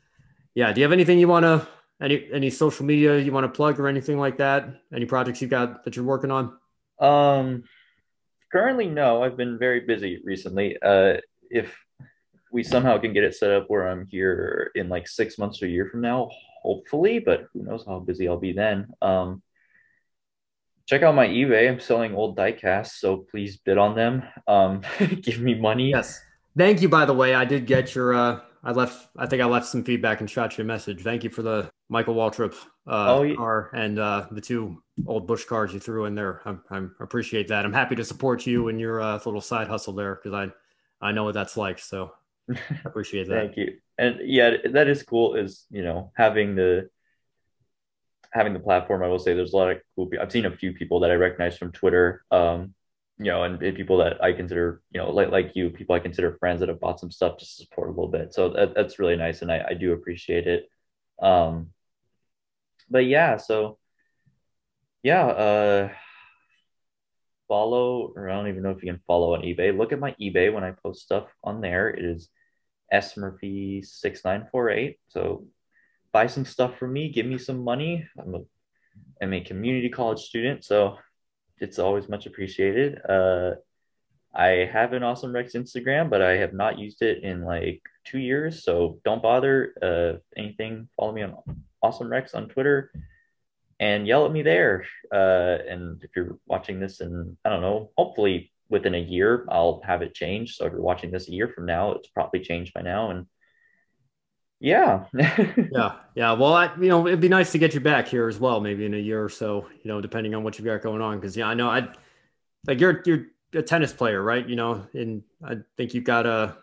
Speaker 1: [laughs] yeah, do you have anything you want to any any social media you want to plug or anything like that? Any projects you've got that you're working on?
Speaker 2: Um, currently, no. I've been very busy recently. Uh, if we somehow can get it set up where I'm here in like six months or a year from now, hopefully, but who knows how busy I'll be then. Um, check out my eBay. I'm selling old diecasts, so please bid on them. Um, [laughs] give me money.
Speaker 1: Yes. Thank you, by the way. I did get your uh, I left. I think I left some feedback and shot you a message. Thank you for the Michael Waltrip uh, oh, yeah. car and uh, the two old Busch cars you threw in there. I, I appreciate that. I'm happy to support you and your uh, little side hustle there because I I know what that's like. So I [laughs] appreciate that.
Speaker 2: Thank you. And yeah, that is cool. Is you know having the having the platform. I will say there's a lot of cool. People. I've seen a few people that I recognize from Twitter. Um, you know, and, and, people that I consider, you know, like like you, people I consider friends that have bought some stuff just to support a little bit. So that, that's really nice, and I, I do appreciate it. Um, but yeah, so yeah, uh, follow, or I don't even know if you can follow on eBay. Look at my eBay when I post stuff on there. It is S Murphy six nine four eight. So buy some stuff from me, give me some money. I'm a I'm a community college student, so it's always much appreciated. Uh, I have an Awesome Wrecks Instagram, but I have not used it in like two years. So don't bother. Uh, anything, follow me on Awesome Wrecks on Twitter and yell at me there. Uh, and if you're watching this and I don't know, hopefully within a year, I'll have it changed. So if you're watching this a year from now, it's probably changed by now. And yeah. [laughs]
Speaker 1: yeah. Yeah. Well, I, you know, it'd be nice to get you back here as well, maybe in a year or so, you know, depending on what you've got going on. Cause yeah, I know I like you're, you're a tennis player, right? You know, and I think you've got a,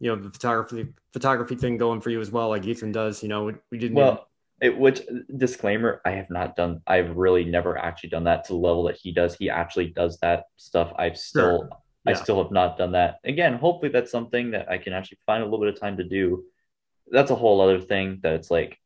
Speaker 1: you know the photography photography thing going for you as well, like Ethan does. You know, we, we didn't.
Speaker 2: Well, it, which uh, disclaimer, I have not done. I've really never actually done that to the level that he does. He actually does that stuff. I've still,
Speaker 1: Sure. Yeah.
Speaker 2: I still have not done that. Again, hopefully that's something that I can actually find a little bit of time to do. That's a whole other thing that it's like.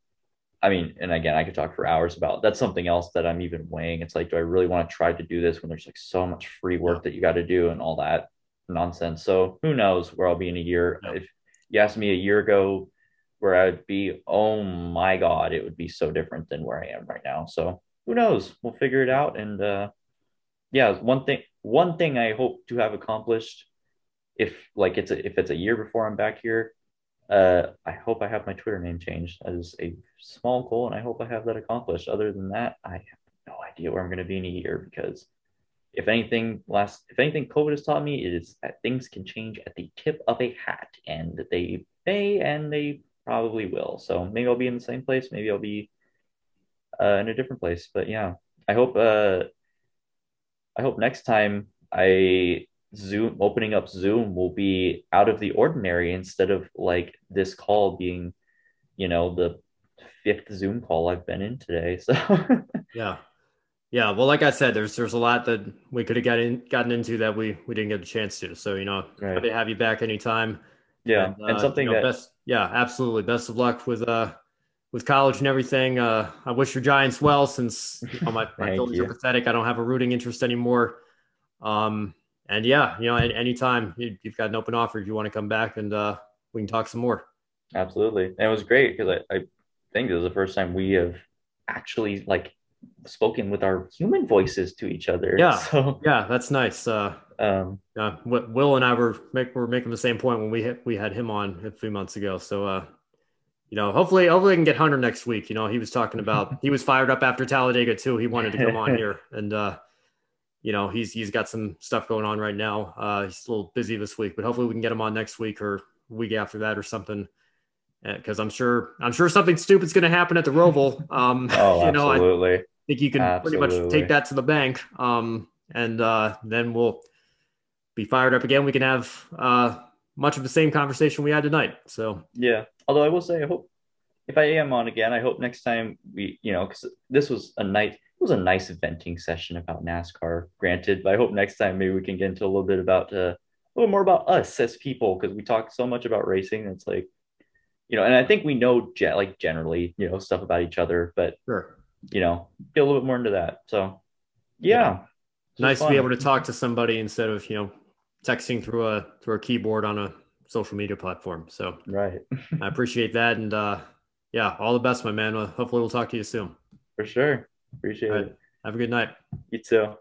Speaker 2: I mean, and again, I could talk for hours about. That's something else that I'm even weighing. It's like, do I really want to try to do this when there's like so much free work that you got to do and all that nonsense? So who knows where I'll be in a year?
Speaker 1: Yeah.
Speaker 2: If you asked me a year ago where I would be, oh my God, it would be so different than where I am right now. So who knows? We'll figure it out. And uh, yeah, one thing, one thing I hope to have accomplished, if like it's a, if it's a year before I'm back here, uh, I hope I have my Twitter name changed as a small goal, and I hope I have that accomplished. Other than that, I have no idea where I'm going to be in a year because if anything, last if anything, COVID has taught me it is that things can change at the tip of a hat, and they may and they probably will. So maybe I'll be in the same place, maybe I'll be uh, in a different place. But yeah, I hope uh, I hope next time I Zoom opening up Zoom will be out of the ordinary instead of like this call being, you know, the fifth Zoom call I've been in today. [laughs] So
Speaker 1: Yeah. Yeah. Well, like I said, there's there's a lot that we could have gotten gotten into that we we didn't get a chance to. So, you know,
Speaker 2: Right.
Speaker 1: happy to have you back anytime.
Speaker 2: Yeah,
Speaker 1: uh,
Speaker 2: and something
Speaker 1: you know,
Speaker 2: that
Speaker 1: best yeah, absolutely. Best of luck with uh with college and everything. Uh I wish your Giants well since you know, my, [laughs] my
Speaker 2: Thank
Speaker 1: Phillies
Speaker 2: you.
Speaker 1: are pathetic. I don't have a rooting interest anymore. Um and yeah, you know, at anytime you, you've got an open offer if you want to come back and uh we can talk some more.
Speaker 2: absolutely, and it was great because I, I think this is the first time we have actually like spoken with our human voices to each other.
Speaker 1: Yeah. [laughs]
Speaker 2: So
Speaker 1: Yeah, that's nice. Uh
Speaker 2: um,
Speaker 1: Uh, Wi- Will and I were make, were making the same point when we hit, we had him on a few months ago. So, uh, you know, hopefully, hopefully, I can get Hunter next week. You know, he was talking about [laughs] he was fired up after Talladega too. He wanted to come on [laughs] here, and uh, you know, he's he's got some stuff going on right now. Uh, he's a little busy this week, but hopefully, we can get him on next week or week after that or something. Because I'm sure I'm sure something stupid's going to happen at the Roval. Um, [laughs]
Speaker 2: oh,
Speaker 1: you know, I, think you can pretty much take that to the bank. Um, and uh, then we'll be fired up again. We can have uh, much of the same conversation we had tonight. So
Speaker 2: Yeah. Although I will say, I hope if I am on again, I hope next time we, you know, because this was a nice, it was a nice venting session about NASCAR, granted. But I hope next time maybe we can get into a little bit about, uh, a little more about us as people, because we talk so much about racing. It's like, you know, and I think we know, ge- like generally, you know, stuff about each other, but
Speaker 1: sure,
Speaker 2: you know, get a little bit more into that. So, yeah, It's
Speaker 1: nice to be able to talk to somebody instead of you know texting through a through a keyboard on a social media platform. So
Speaker 2: Right,
Speaker 1: I [laughs] appreciate that, and uh, yeah, all the best, my man. Uh, hopefully, we'll talk to you soon.
Speaker 2: for sure. Appreciate
Speaker 1: right.
Speaker 2: it.
Speaker 1: Have a good night.
Speaker 2: You too.